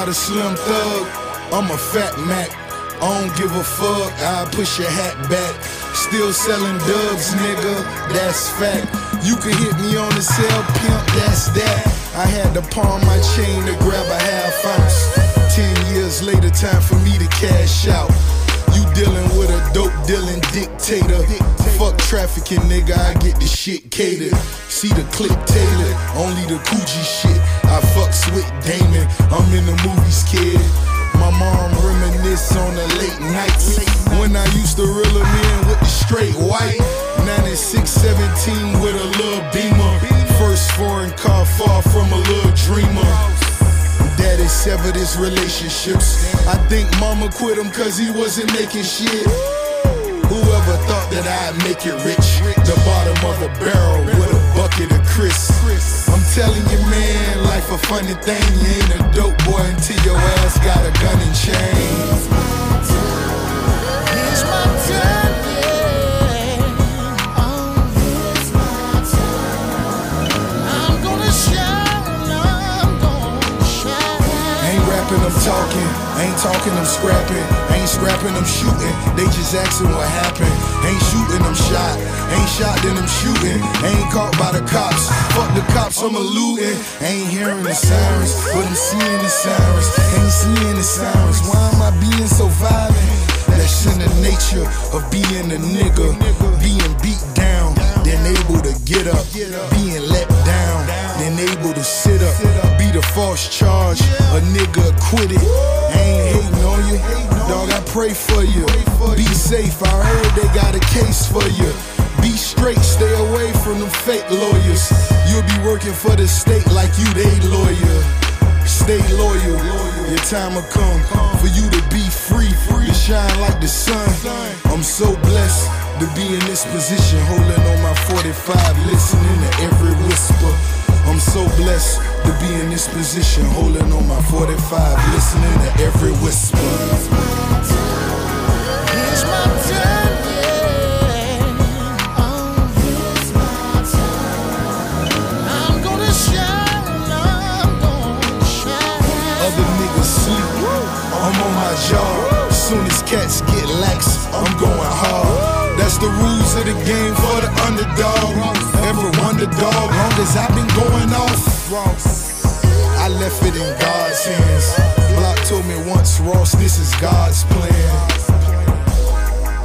not a slim thug, I'm a fat Mac. I don't give a fuck, I push your hat back. Still selling dubs, nigga, that's fact. You can hit me on the cell, pimp, that's that. I had to pawn my chain to grab a half ounce. Ten years later, time for me to cash out. You dealing with a dope dealing dictator. Fuck trafficking, nigga, I get the shit catered. See the clip tailored, only the Coogi shit. I fucks with Damon, I'm in the movies, kid. My mom reminisce on the late nights when I used to reel reel 'em in with the straight white. 96, 17 with a little beamer. First foreign car, far from a little dreamer. Daddy severed his relationships. I think mama quit him cause he wasn't making shit. Whoever thought that I'd make it rich? The bottom of a barrel with a bucket of Chris. I'm telling you, man, life a funny thing. You ain't a dope boy until your ass got a gun and chain. Here's my time, I'm talking. Ain't talking, I'm scrapping. Ain't scrapping, I'm shooting. They just asking what happened. Ain't shooting, I'm shot. Ain't shot, then I'm shooting. Ain't caught by the cops. Fuck the cops, I'm eluding. Ain't hearing the sirens, but I'm seeing the sirens. Ain't seeing the sirens. Why am I being so violent? That's in the nature of being a nigga. Being beat down, then able to get up. Being let down, then able to sit up. The false charge, a nigga acquitted. I ain't hating on you, dog. I pray for you. Be safe, I heard they got a case for you. Be straight, stay away from them fake lawyers. You'll be working for the state like you they lawyer. Stay loyal, your time will come for you to be free, to shine like the sun. I'm so blessed to be in this position, holding on my 45, listening to every whisper. I'm so blessed to be in this position, holding on my 45, listening to every whisper. Here's my time, oh, I'm gonna shine, I'm gonna shine. Other niggas sleep, I'm on my job. Soon as cats get lax, I'm going hard. That's the rules of the game for the underdog. Every underdog, long as I've been going off. I left it in God's hands. Block told me once, Ross, this is God's plan.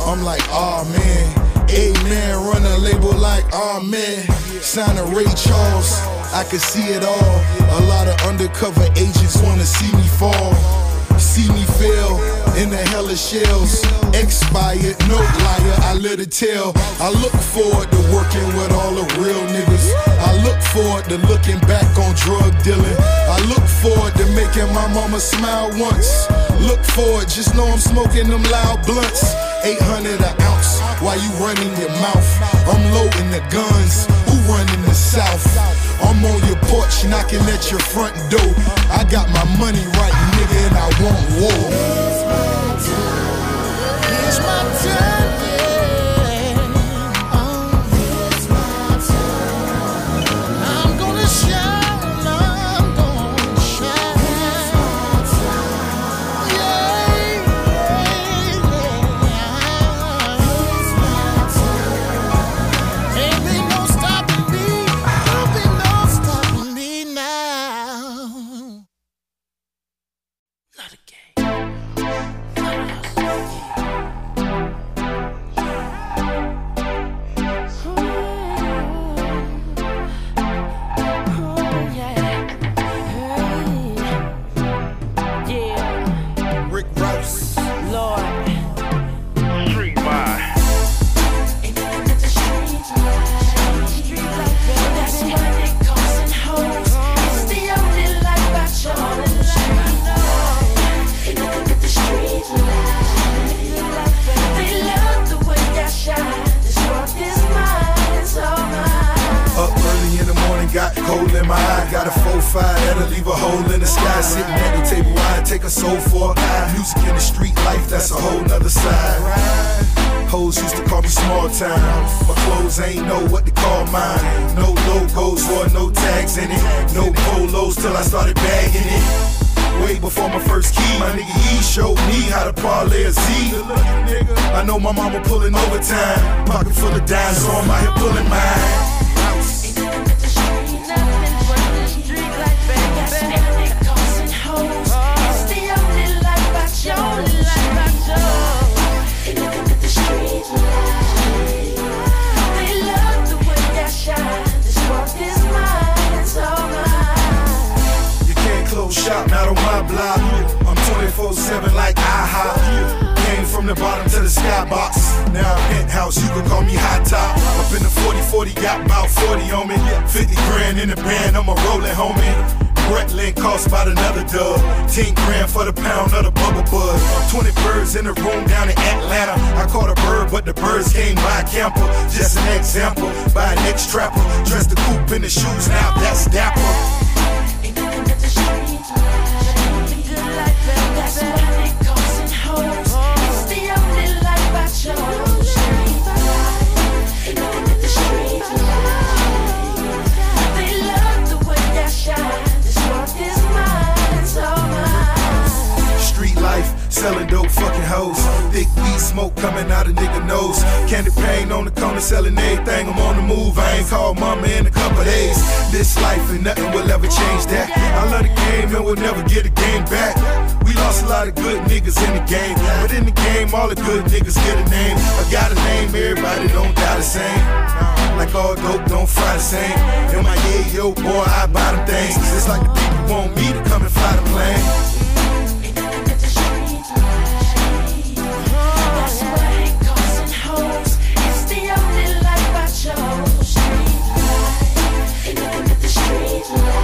I'm like, oh man. Amen, run a label like, oh man. Sign a Ray Charles, I can see it all. A lot of undercover agents wanna see me fall. See me fail in the hell of shells. Expired, no liar, I let it tell. I look forward to working with all the real niggas. I look forward to looking back on drug dealing. I look forward to making my mama smile once. Look forward, just know I'm smoking them loud blunts. 800 an ounce while you running your mouth. I'm loading the guns. Who running the south? I'm on your porch knocking at your front door. I got my money right, nigga, and I want war. Here's my time, I'm homie. Cost about another dub. 10 grand for the pound of the bubble bud. 20 birds in the room down in Atlanta. I caught a bird, but the birds came by camper. Just an example, by an ex-trapper. Dressed the coupe in the shoes, now that's dapper. Street selling dope fucking hoes. Thick weed smoke coming out of nigga nose. Candy paint on the corner, selling everything. I'm on the move. I ain't called mama in a couple days. This life and nothing will ever change that. I love the game and we'll never get a game back. We lost a lot of good niggas in the game, but in the game, all the good niggas get a name. I got a name, everybody don't die the same. Like all dope don't fry the same. In my yeah, yo, boy, I buy them things. It's like the people want me to come and fly the plane. Street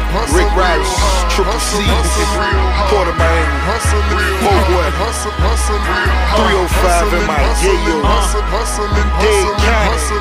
Rick Rice, Triple C, Port of Miami, Mo Boy, 305 in my Yayo, Dade County,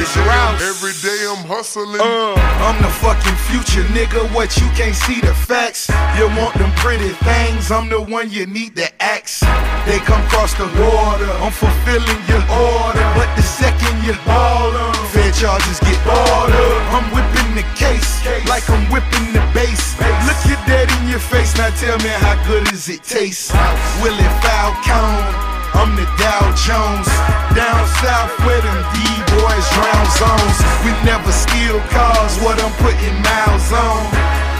it's Rouse. Every day I'm hustling. Uh, I'm the fucking future, nigga. What you can't see the facts. You want them pretty things. I'm the one you need to axe. They come cross the water. I'm fulfilling your order. But the second you ball 'em, fair charges get ordered. I'm whipping the case like I'm whipping the bass. Look your dead in your face. Now tell me how good does it taste? Willie Falcone. I'm the Dow Jones. Down south where them D-boys drown zones. We never steal cars, what I'm putting miles on.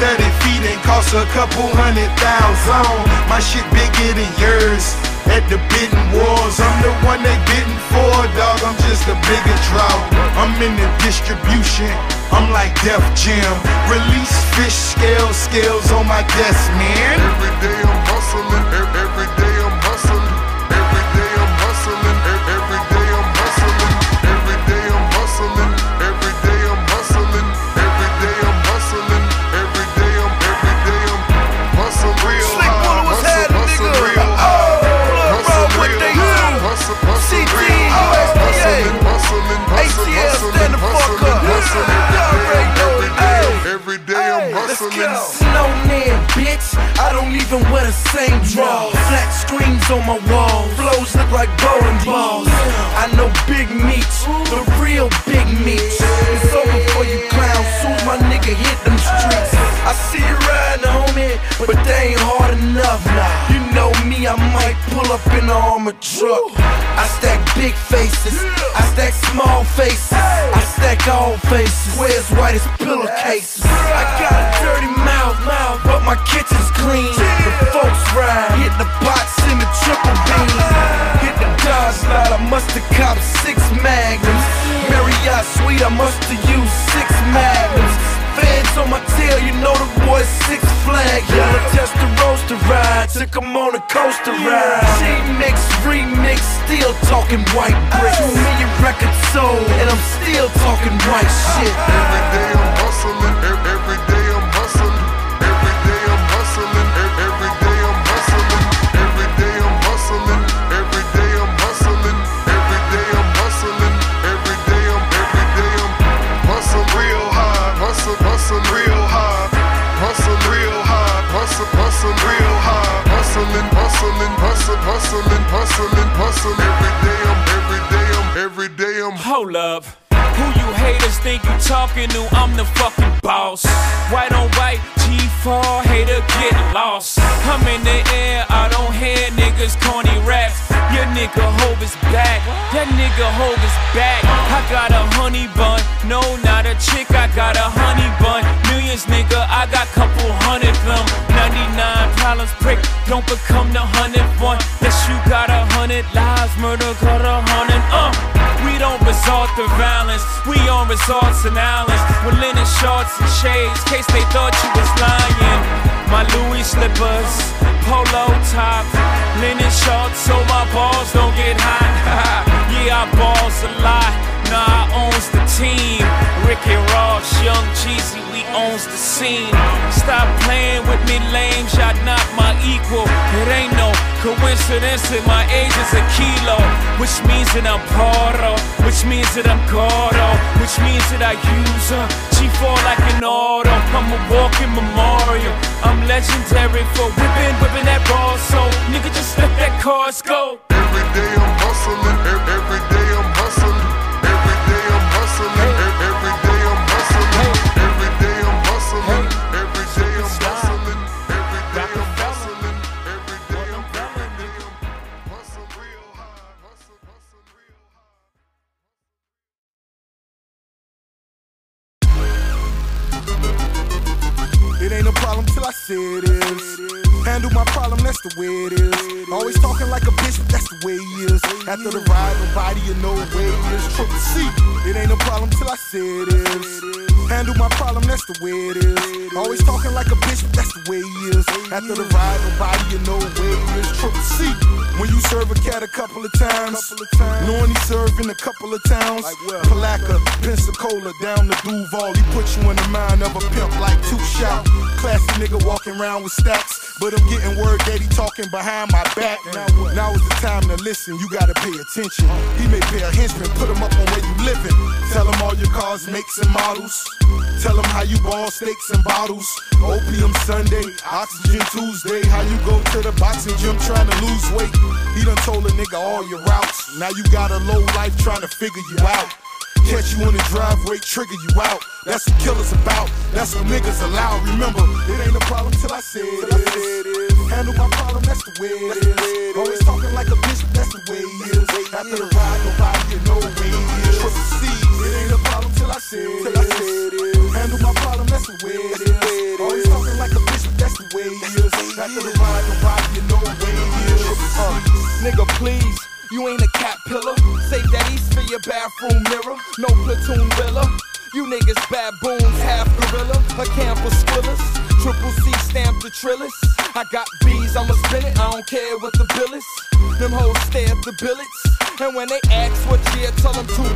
30 feet ain't cost a couple hundred thousand. My shit bigger than yours. At the bidding wars, I'm the one they bidding for, dog. I'm just a bigger drought. I'm in the distribution. I'm like Def Jam. Release fish scales, scales on my desk, man. Every day I'm hustling. Every day hustling. Snowman, bitch. I don't even wear the same drawers. Flat screens on my wall. Flows look like bowling balls. I know Big Meech, the real Big Meech. It's over for you clowns. Soon my nigga hit them streets. I see you riding, homie, but they ain't hard enough. Nah. You know me, I might pull up in the armored truck. I stack big faces, I stack small faces, I stack all faces. Where's white as pillowcases? I got a dirty mouth, mouth, but my kitchen's clean. The folks ride, hit the pots in the triple beam. Hit the Dodge lot, I must have copped six magnums. Marriott suite, I must have used six magnums. Fans on my tail, you know the boy six flag. Yellow test the roaster ride, took him on a coaster ride. G-mix, remix, still talking white bricks. Two million records sold, and I'm still talking white shit. Every day I'm hustling. Hustle. Every day I'm every day I'm every day I'm Hold up. Who you haters think you talking to? I'm the fucking boss. White on white, G4, hater get lost. I'm in the air, I don't hear niggas corny raps. Your nigga Hove is back. That nigga Hove is back. I got a honey bun. No, not a chick, I got a honey bun. Millions, nigga, I got couple hundred them. 99 problems, prick, don't become the hundred one. Yes, you got a hundred lives, murder got a hundred, uh. We don't resort to violence, we on resorts and islands with linen shorts and shades, case they thought you was lying. My Louis slippers, polo top, linen shorts so my balls don't get hot. (laughs) yeah, I balls a lot. I owns the team. Ricky Ross, Young Jeezy, we owns the scene. Stop playing with me, lame. Shot not my equal. It ain't no coincidence that my age is a kilo, which means that I'm Poro, which means that I'm Gordo, which means that I use her. She fall like an auto. I'm a walking memorial. I'm legendary for whipping, whipping that ball. So nigga, just let that cars go. Every day I'm hustling. Every day till I say it is. Handle my problem, that's the way it is. Always talking like a bitch, but that's the way it is. After the ride, nobody you know way he is. Triple C. It ain't a problem till I say it is. Handle my problem, that's the way it is. Always talking like a bitch, but that's the way he is. After the ride, nobody you know where he is. Triple C. When you serve a cat a couple of times, knowing he served in a couple of towns. Palatka, Pensacola, down to Duval. He put you in the mind of a pimp like Too Short. Classy nigga walking around with stacks. But I'm getting word that he talking behind my back. Now, now is the time to listen, you gotta pay attention. He may pay a henchman, put him up on where you living. Tell him all your cars, makes, and models. Tell him how you ball steaks and bottles. Opium Sunday, Oxygen Tuesday. How you go to the boxing gym trying to lose weight. He done told a nigga all your routes. Now you got a low life trying to figure you out. Catch you in the driveway, trigger you out. That's what killers about. That's what niggas allow. Remember, it ain't a problem till I say it. Handle my problem, that's the way it is. Always talking like a bitch, that's the way he is. After the ride, nobody where he is. Triple C, it ain't a problem till I say it is. Handle my problem, that's the way it is. Always talking like a bitch, that's the way he is. After the ride, nobody you know where he is. Uh, nigga, please. You ain't a cat pillar. Save that east for your bathroom mirror. No platoon villa. You niggas baboons, half gorilla, a camp of squillers. Triple C stamped the trillers. I got bees, I'ma spin it. I don't care what the bill is. Them hoes stare at the billets. And when they ask what year, tell them 2000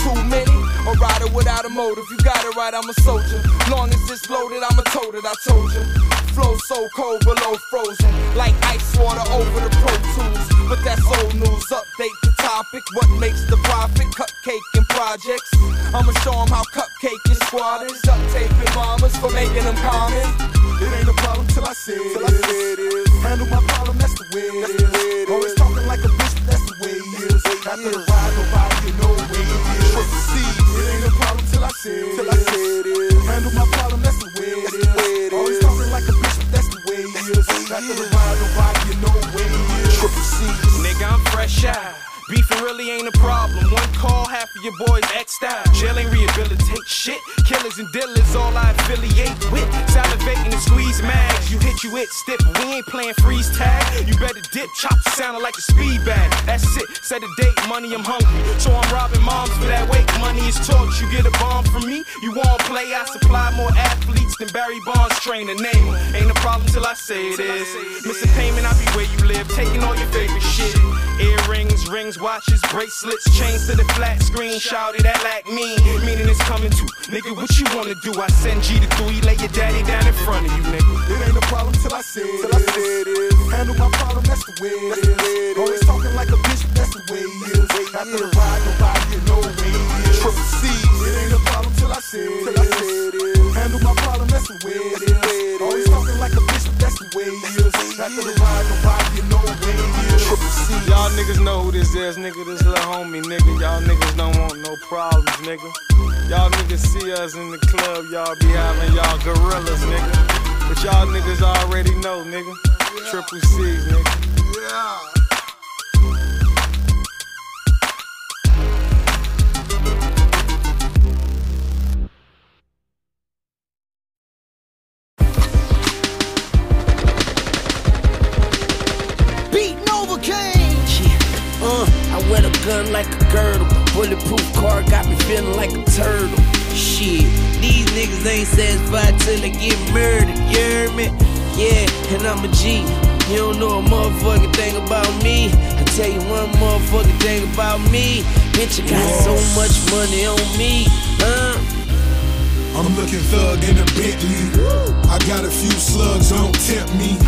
too many. A rider without a motive, you got it right, I'm a soldier. Long as it's loaded, I'ma tote it, I told you. Flow so cold below frozen, like ice water over the Pro Tools. But that's old news, update the topic. What makes the profit? Cupcake and projects. I'ma show 'em how cupcake is squatters. Up taping mamas for making them common. It ain't a problem till I say it is. Handle my problem, that's the way it is. Always talking like a is. After the ride, nobody you know where he is. Triple C, it ain't a problem till I say it is. Handle my problem, that's the way it is. Always talking like a bitch, that's the way he is. After the ride, nobody you know where he is. Triple C, Nigga, I'm fresh out. Beefing really ain't a problem. One call, half of your boys X'd out. Jail ain't rehabilitate shit. Killers and dealers, all I affiliate with. You hit, stiff. We ain't playing freeze tag. You better dip, chop, sounding like a speed bag. That's it. Set a date, money, I'm hungry. So I'm robbing moms for that weight. Money is torch. You get a bomb from me. You won't play. I supply more athletes than Barry Bonds train name. Ain't a problem till I say it is. Missing payment, I be where you live. Taking all your favorite shit. Earrings, rings, watches, bracelets, chains to the flat screen. Shouty that like me, meaning it's coming to. Nigga, what you wanna do? I send G to three, lay your daddy down in front of you, nigga. It ain't a problem till I say it is. Handle my problem, that's the way it is. Always talking like a bitch, that's the way he is. After the ride, nobody know where he. Triple C, it ain't a problem till I say it is. Handle my problem, that's the way it is. Always talking like a bitch, that's the way he is. After the ride, nobody know where he. Triple C. Y'all niggas know who this is, nigga. This little homie, nigga. Y'all niggas don't want no problems, nigga. Y'all niggas see us in the club, y'all be having y'all gorillas, nigga. But y'all niggas already know, nigga. Triple C, nigga. Yeah. Yeah. Uh, gun like a girdle. Bulletproof car got me feeling like a turtle. Shit, these niggas ain't satisfied till they get murdered. You hear me? Yeah, and I'm a G. You don't know a motherfucking thing about me. I tell you one motherfucking thing about me. Bitch, I got so much money on me. Uh. I'm looking thug in a Bentley. I got a few slugs, don't tempt me.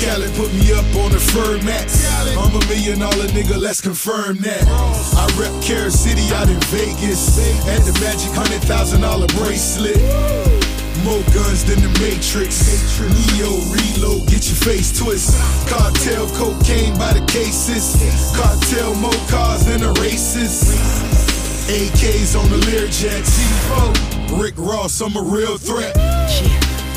Cali put me up on the fur mats. I'm a million dollar nigga, let's confirm that. I rep Carol City out in Vegas. At the magic hundred thousand dollar bracelet. More guns than the Matrix. Neo reload, get your face twist. Cartel cocaine by the cases. Cartel more cars than the races. AKs on the Learjet. T4. Rick Ross, I'm a real threat.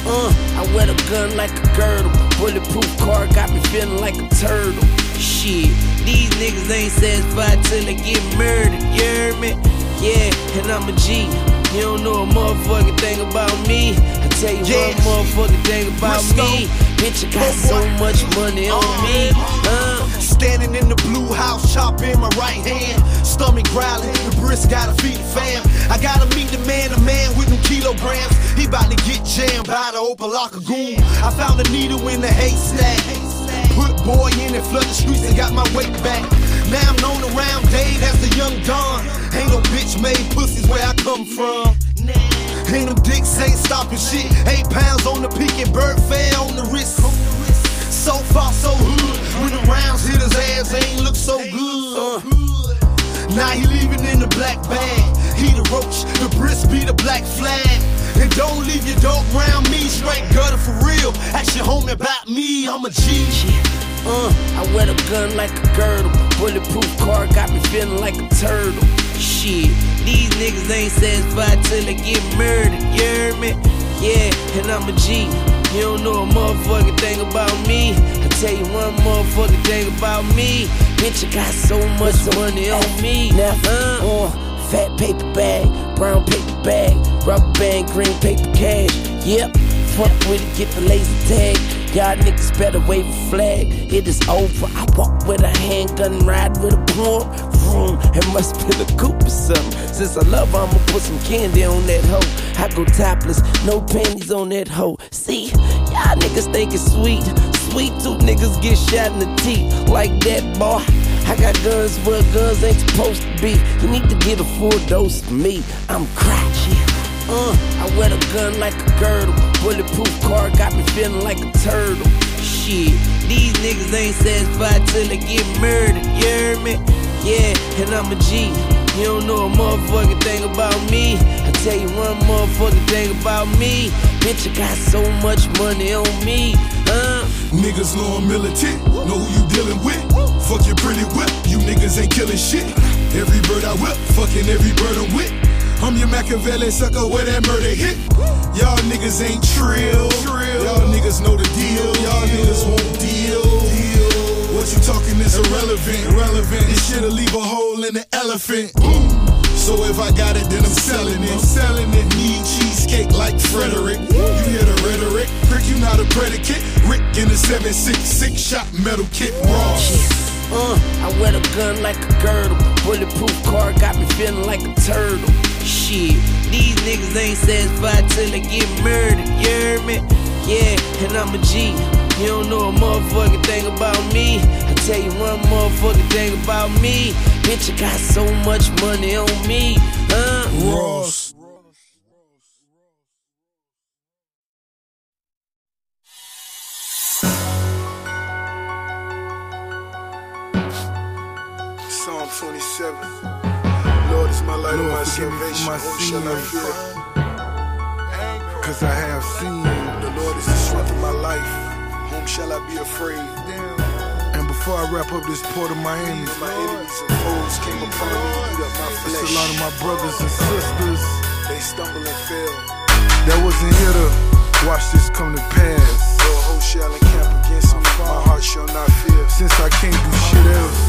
Uh, I wear the gun like a girdle. Bulletproof car got me feeling like a turtle. Shit, these niggas ain't satisfied till they get murdered. You hear me? Yeah, and I'm a G. You don't know a motherfucking thing about me. Tell you Yeah. one motherfucking thing about me. Bitch, I got so much money on me. Uh. Standing in the blue house, chop in my right hand. Stomach growling, the brisk gotta feed the fam. I gotta meet the man, a man with no kilograms. He bout to get jammed by the open Opa-locka goon. I found a needle in the haystack. Put boy in and flood the streets and got my weight back. Now I'm known around Dade as the young Don. Ain't no bitch made pussies where I come from. Ain't them dicks ain't stopping shit. Eight pounds on the peak and bird fair on the wrist. So far, so hood. When the rounds hit his ass, ain't look so good. Now he leaving in the black bag. He the roach, the brisk be the black flag. And don't leave your dope round me, straight gutter for real. Ask your homie about me, I'm a G. Uh, I wear the gun like a girdle. Bulletproof car got me feeling like a turtle. Shit, these niggas ain't satisfied till they get murdered, you hear me? Yeah, and I'm a G. You don't know a motherfucking thing about me. I tell you one motherfucking thing about me. Bitch, I got so much money on me. Now, uh, uh, fat paper bag, brown paper bag, rubber band, green paper cash. Yep, fuck with it, get the laser tag. Y'all niggas better wave a flag. It is over. I walk with a handgun and ride with a plum. Vroom, it must be the coupe or something. Since I love I'ma put some candy on that hoe. I go topless, no panties on that hoe. See, y'all niggas think it's sweet. Sweet tooth niggas get shot in the teeth. Like that, boy. I got guns where guns ain't supposed to be. You need to get a full dose of me. I'm crotchy. Uh, I wear the gun like a girdle. Bulletproof car got me feeling like a turtle. Shit, these niggas ain't satisfied till they get murdered, you hear me? Yeah, and I'm a G. You don't know a motherfucking thing about me. I tell you one motherfucking thing about me. Bitch, I got so much money on me. Uh. Niggas know I'm militant, know who you dealing with. Fuck your pretty whip, you niggas ain't killing shit. Every bird I whip, fucking every bird I'm with. I'm your Machiavelli sucker where that murder hit. Y'all niggas ain't trill. Y'all niggas know the deal. Y'all niggas won't deal. What you talking is irrelevant. Irrelevant. This shit'll leave a hole in the elephant. So if I got it, then I'm selling it. I'm selling it. Need cheesecake like Frederick. You hear the rhetoric? Rick, you not a predicate. Rick in the 766 shot metal kit Ross. Uh, I wear the gun like a girdle. Bulletproof car got me feeling like a turtle. Shit, these niggas ain't satisfied till they get murdered, you hear me? Yeah, and I'm a G. You don't know a motherfucking thing about me. I tell you one motherfucking thing about me. Bitch, I got so much money on me. Uh, Ross. My and my. Whom shall I fear? Cause I have seen the Lord is the strength of my life. Whom shall I be afraid? And before I wrap up this port of Miami, my enemies and foes came upon me, eat up my flesh. a lot of my brothers and sisters. They stumble and fell. That wasn't here uh. to watch this come to pass. A host shall encamp against me, my heart shall not fear. Since I can't do shit else,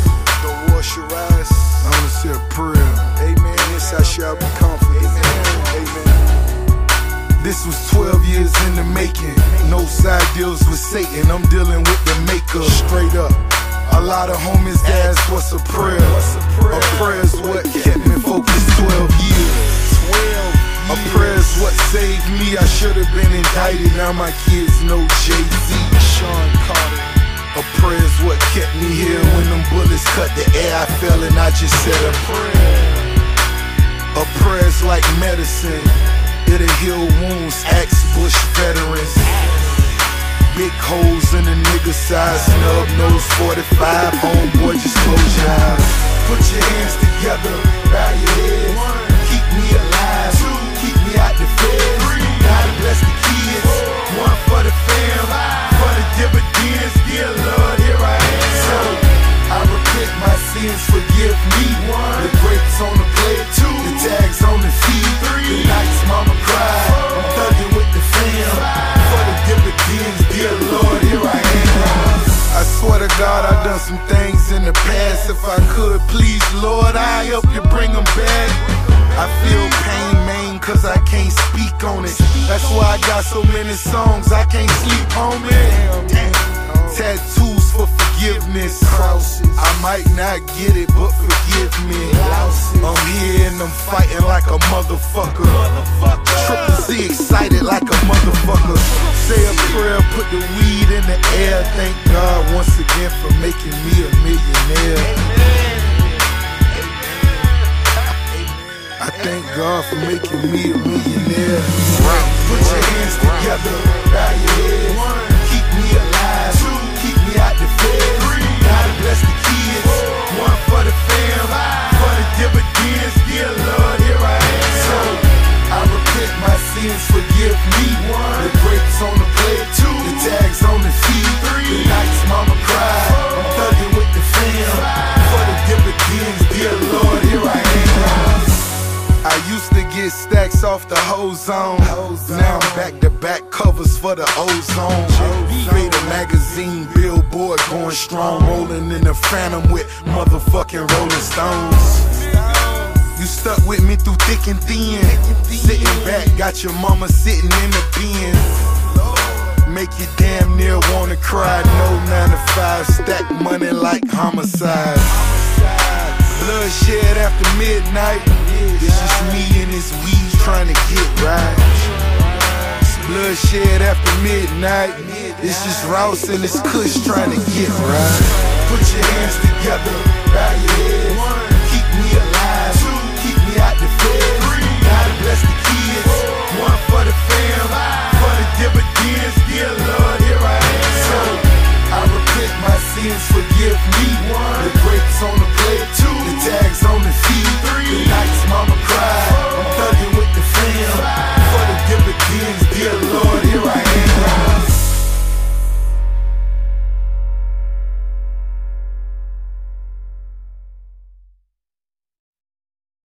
the war shall rise. I wanna say a prayer. Amen. Yes, I shall be confident. Amen. This was 12 years in the making. No side deals with Satan. I'm dealing with the maker. Straight up. A lot of homies ask what's a prayer. A prayer's what kept me focused 12 years. 12 a prayer's what saved me. I should have been indicted. Now my kids know Jay-Z, Sean Carter. A prayer's what kept me here when them bullets cut the air. I fell and I just said a prayer. A prayer's like medicine. It'll heal wounds, ex Bush veterans. Big holes in a nigga side, snub nose 45. Homeboy, just close your eyes. Put your hands together, bow your head. Keep me alive, Two. keep me out the feds. God bless the kids, one for the fam, for the dividends. Dear Lord, my sins, forgive me. One. The grapes on the plate, two. the tags on the feet. The nights mama cried, I'm thugging with the fam. For the dividends, dear Lord, here I am. I swear to God, I done some things in the past. If I could, please, Lord, I help you bring them back. I feel pain, man, cause I can't speak on it. That's why I got so many songs, I can't sleep on it. Tattoos for forgiveness. I might not get it, but forgive me. I'm here and I'm fighting like a motherfucker. Triple Z excited like a motherfucker. Say a prayer, put the weed in the air. Thank God once again for making me a millionaire. I thank God for making me a millionaire. Put your hands together, bow your heads. Keep me alive, out the feds. Bless the kids, one for the fam, for the dividends. Dear Lord, here I am. So I repent my sins, forgive me. The grapes on the plate, the tags on the feet. The nights mama cried, I'm thugging with the fam. For the dividends, dear Lord, here I am. I used to get stacks off the whole zone. Now I'm back to back covers for the ozone. Fade a magazine, billboard going strong. Rolling in the phantom with motherfucking Rolling Stones. You stuck with me through thick and thin. Sitting back, got your mama sitting in the pen. Make you damn near wanna cry. No 9 to 5, stack money like homicide. Bloodshed after midnight. It's just me and this weed trying to get right. It's bloodshed after midnight. It's just Rouse and this Kush trying to get right. Put your hands together, bow your heads. Keep me alive, keep me out the feds. God bless the kids, one for the fam, for the dividends. Dear Lord, here I am. So I repent my sins, forgive me.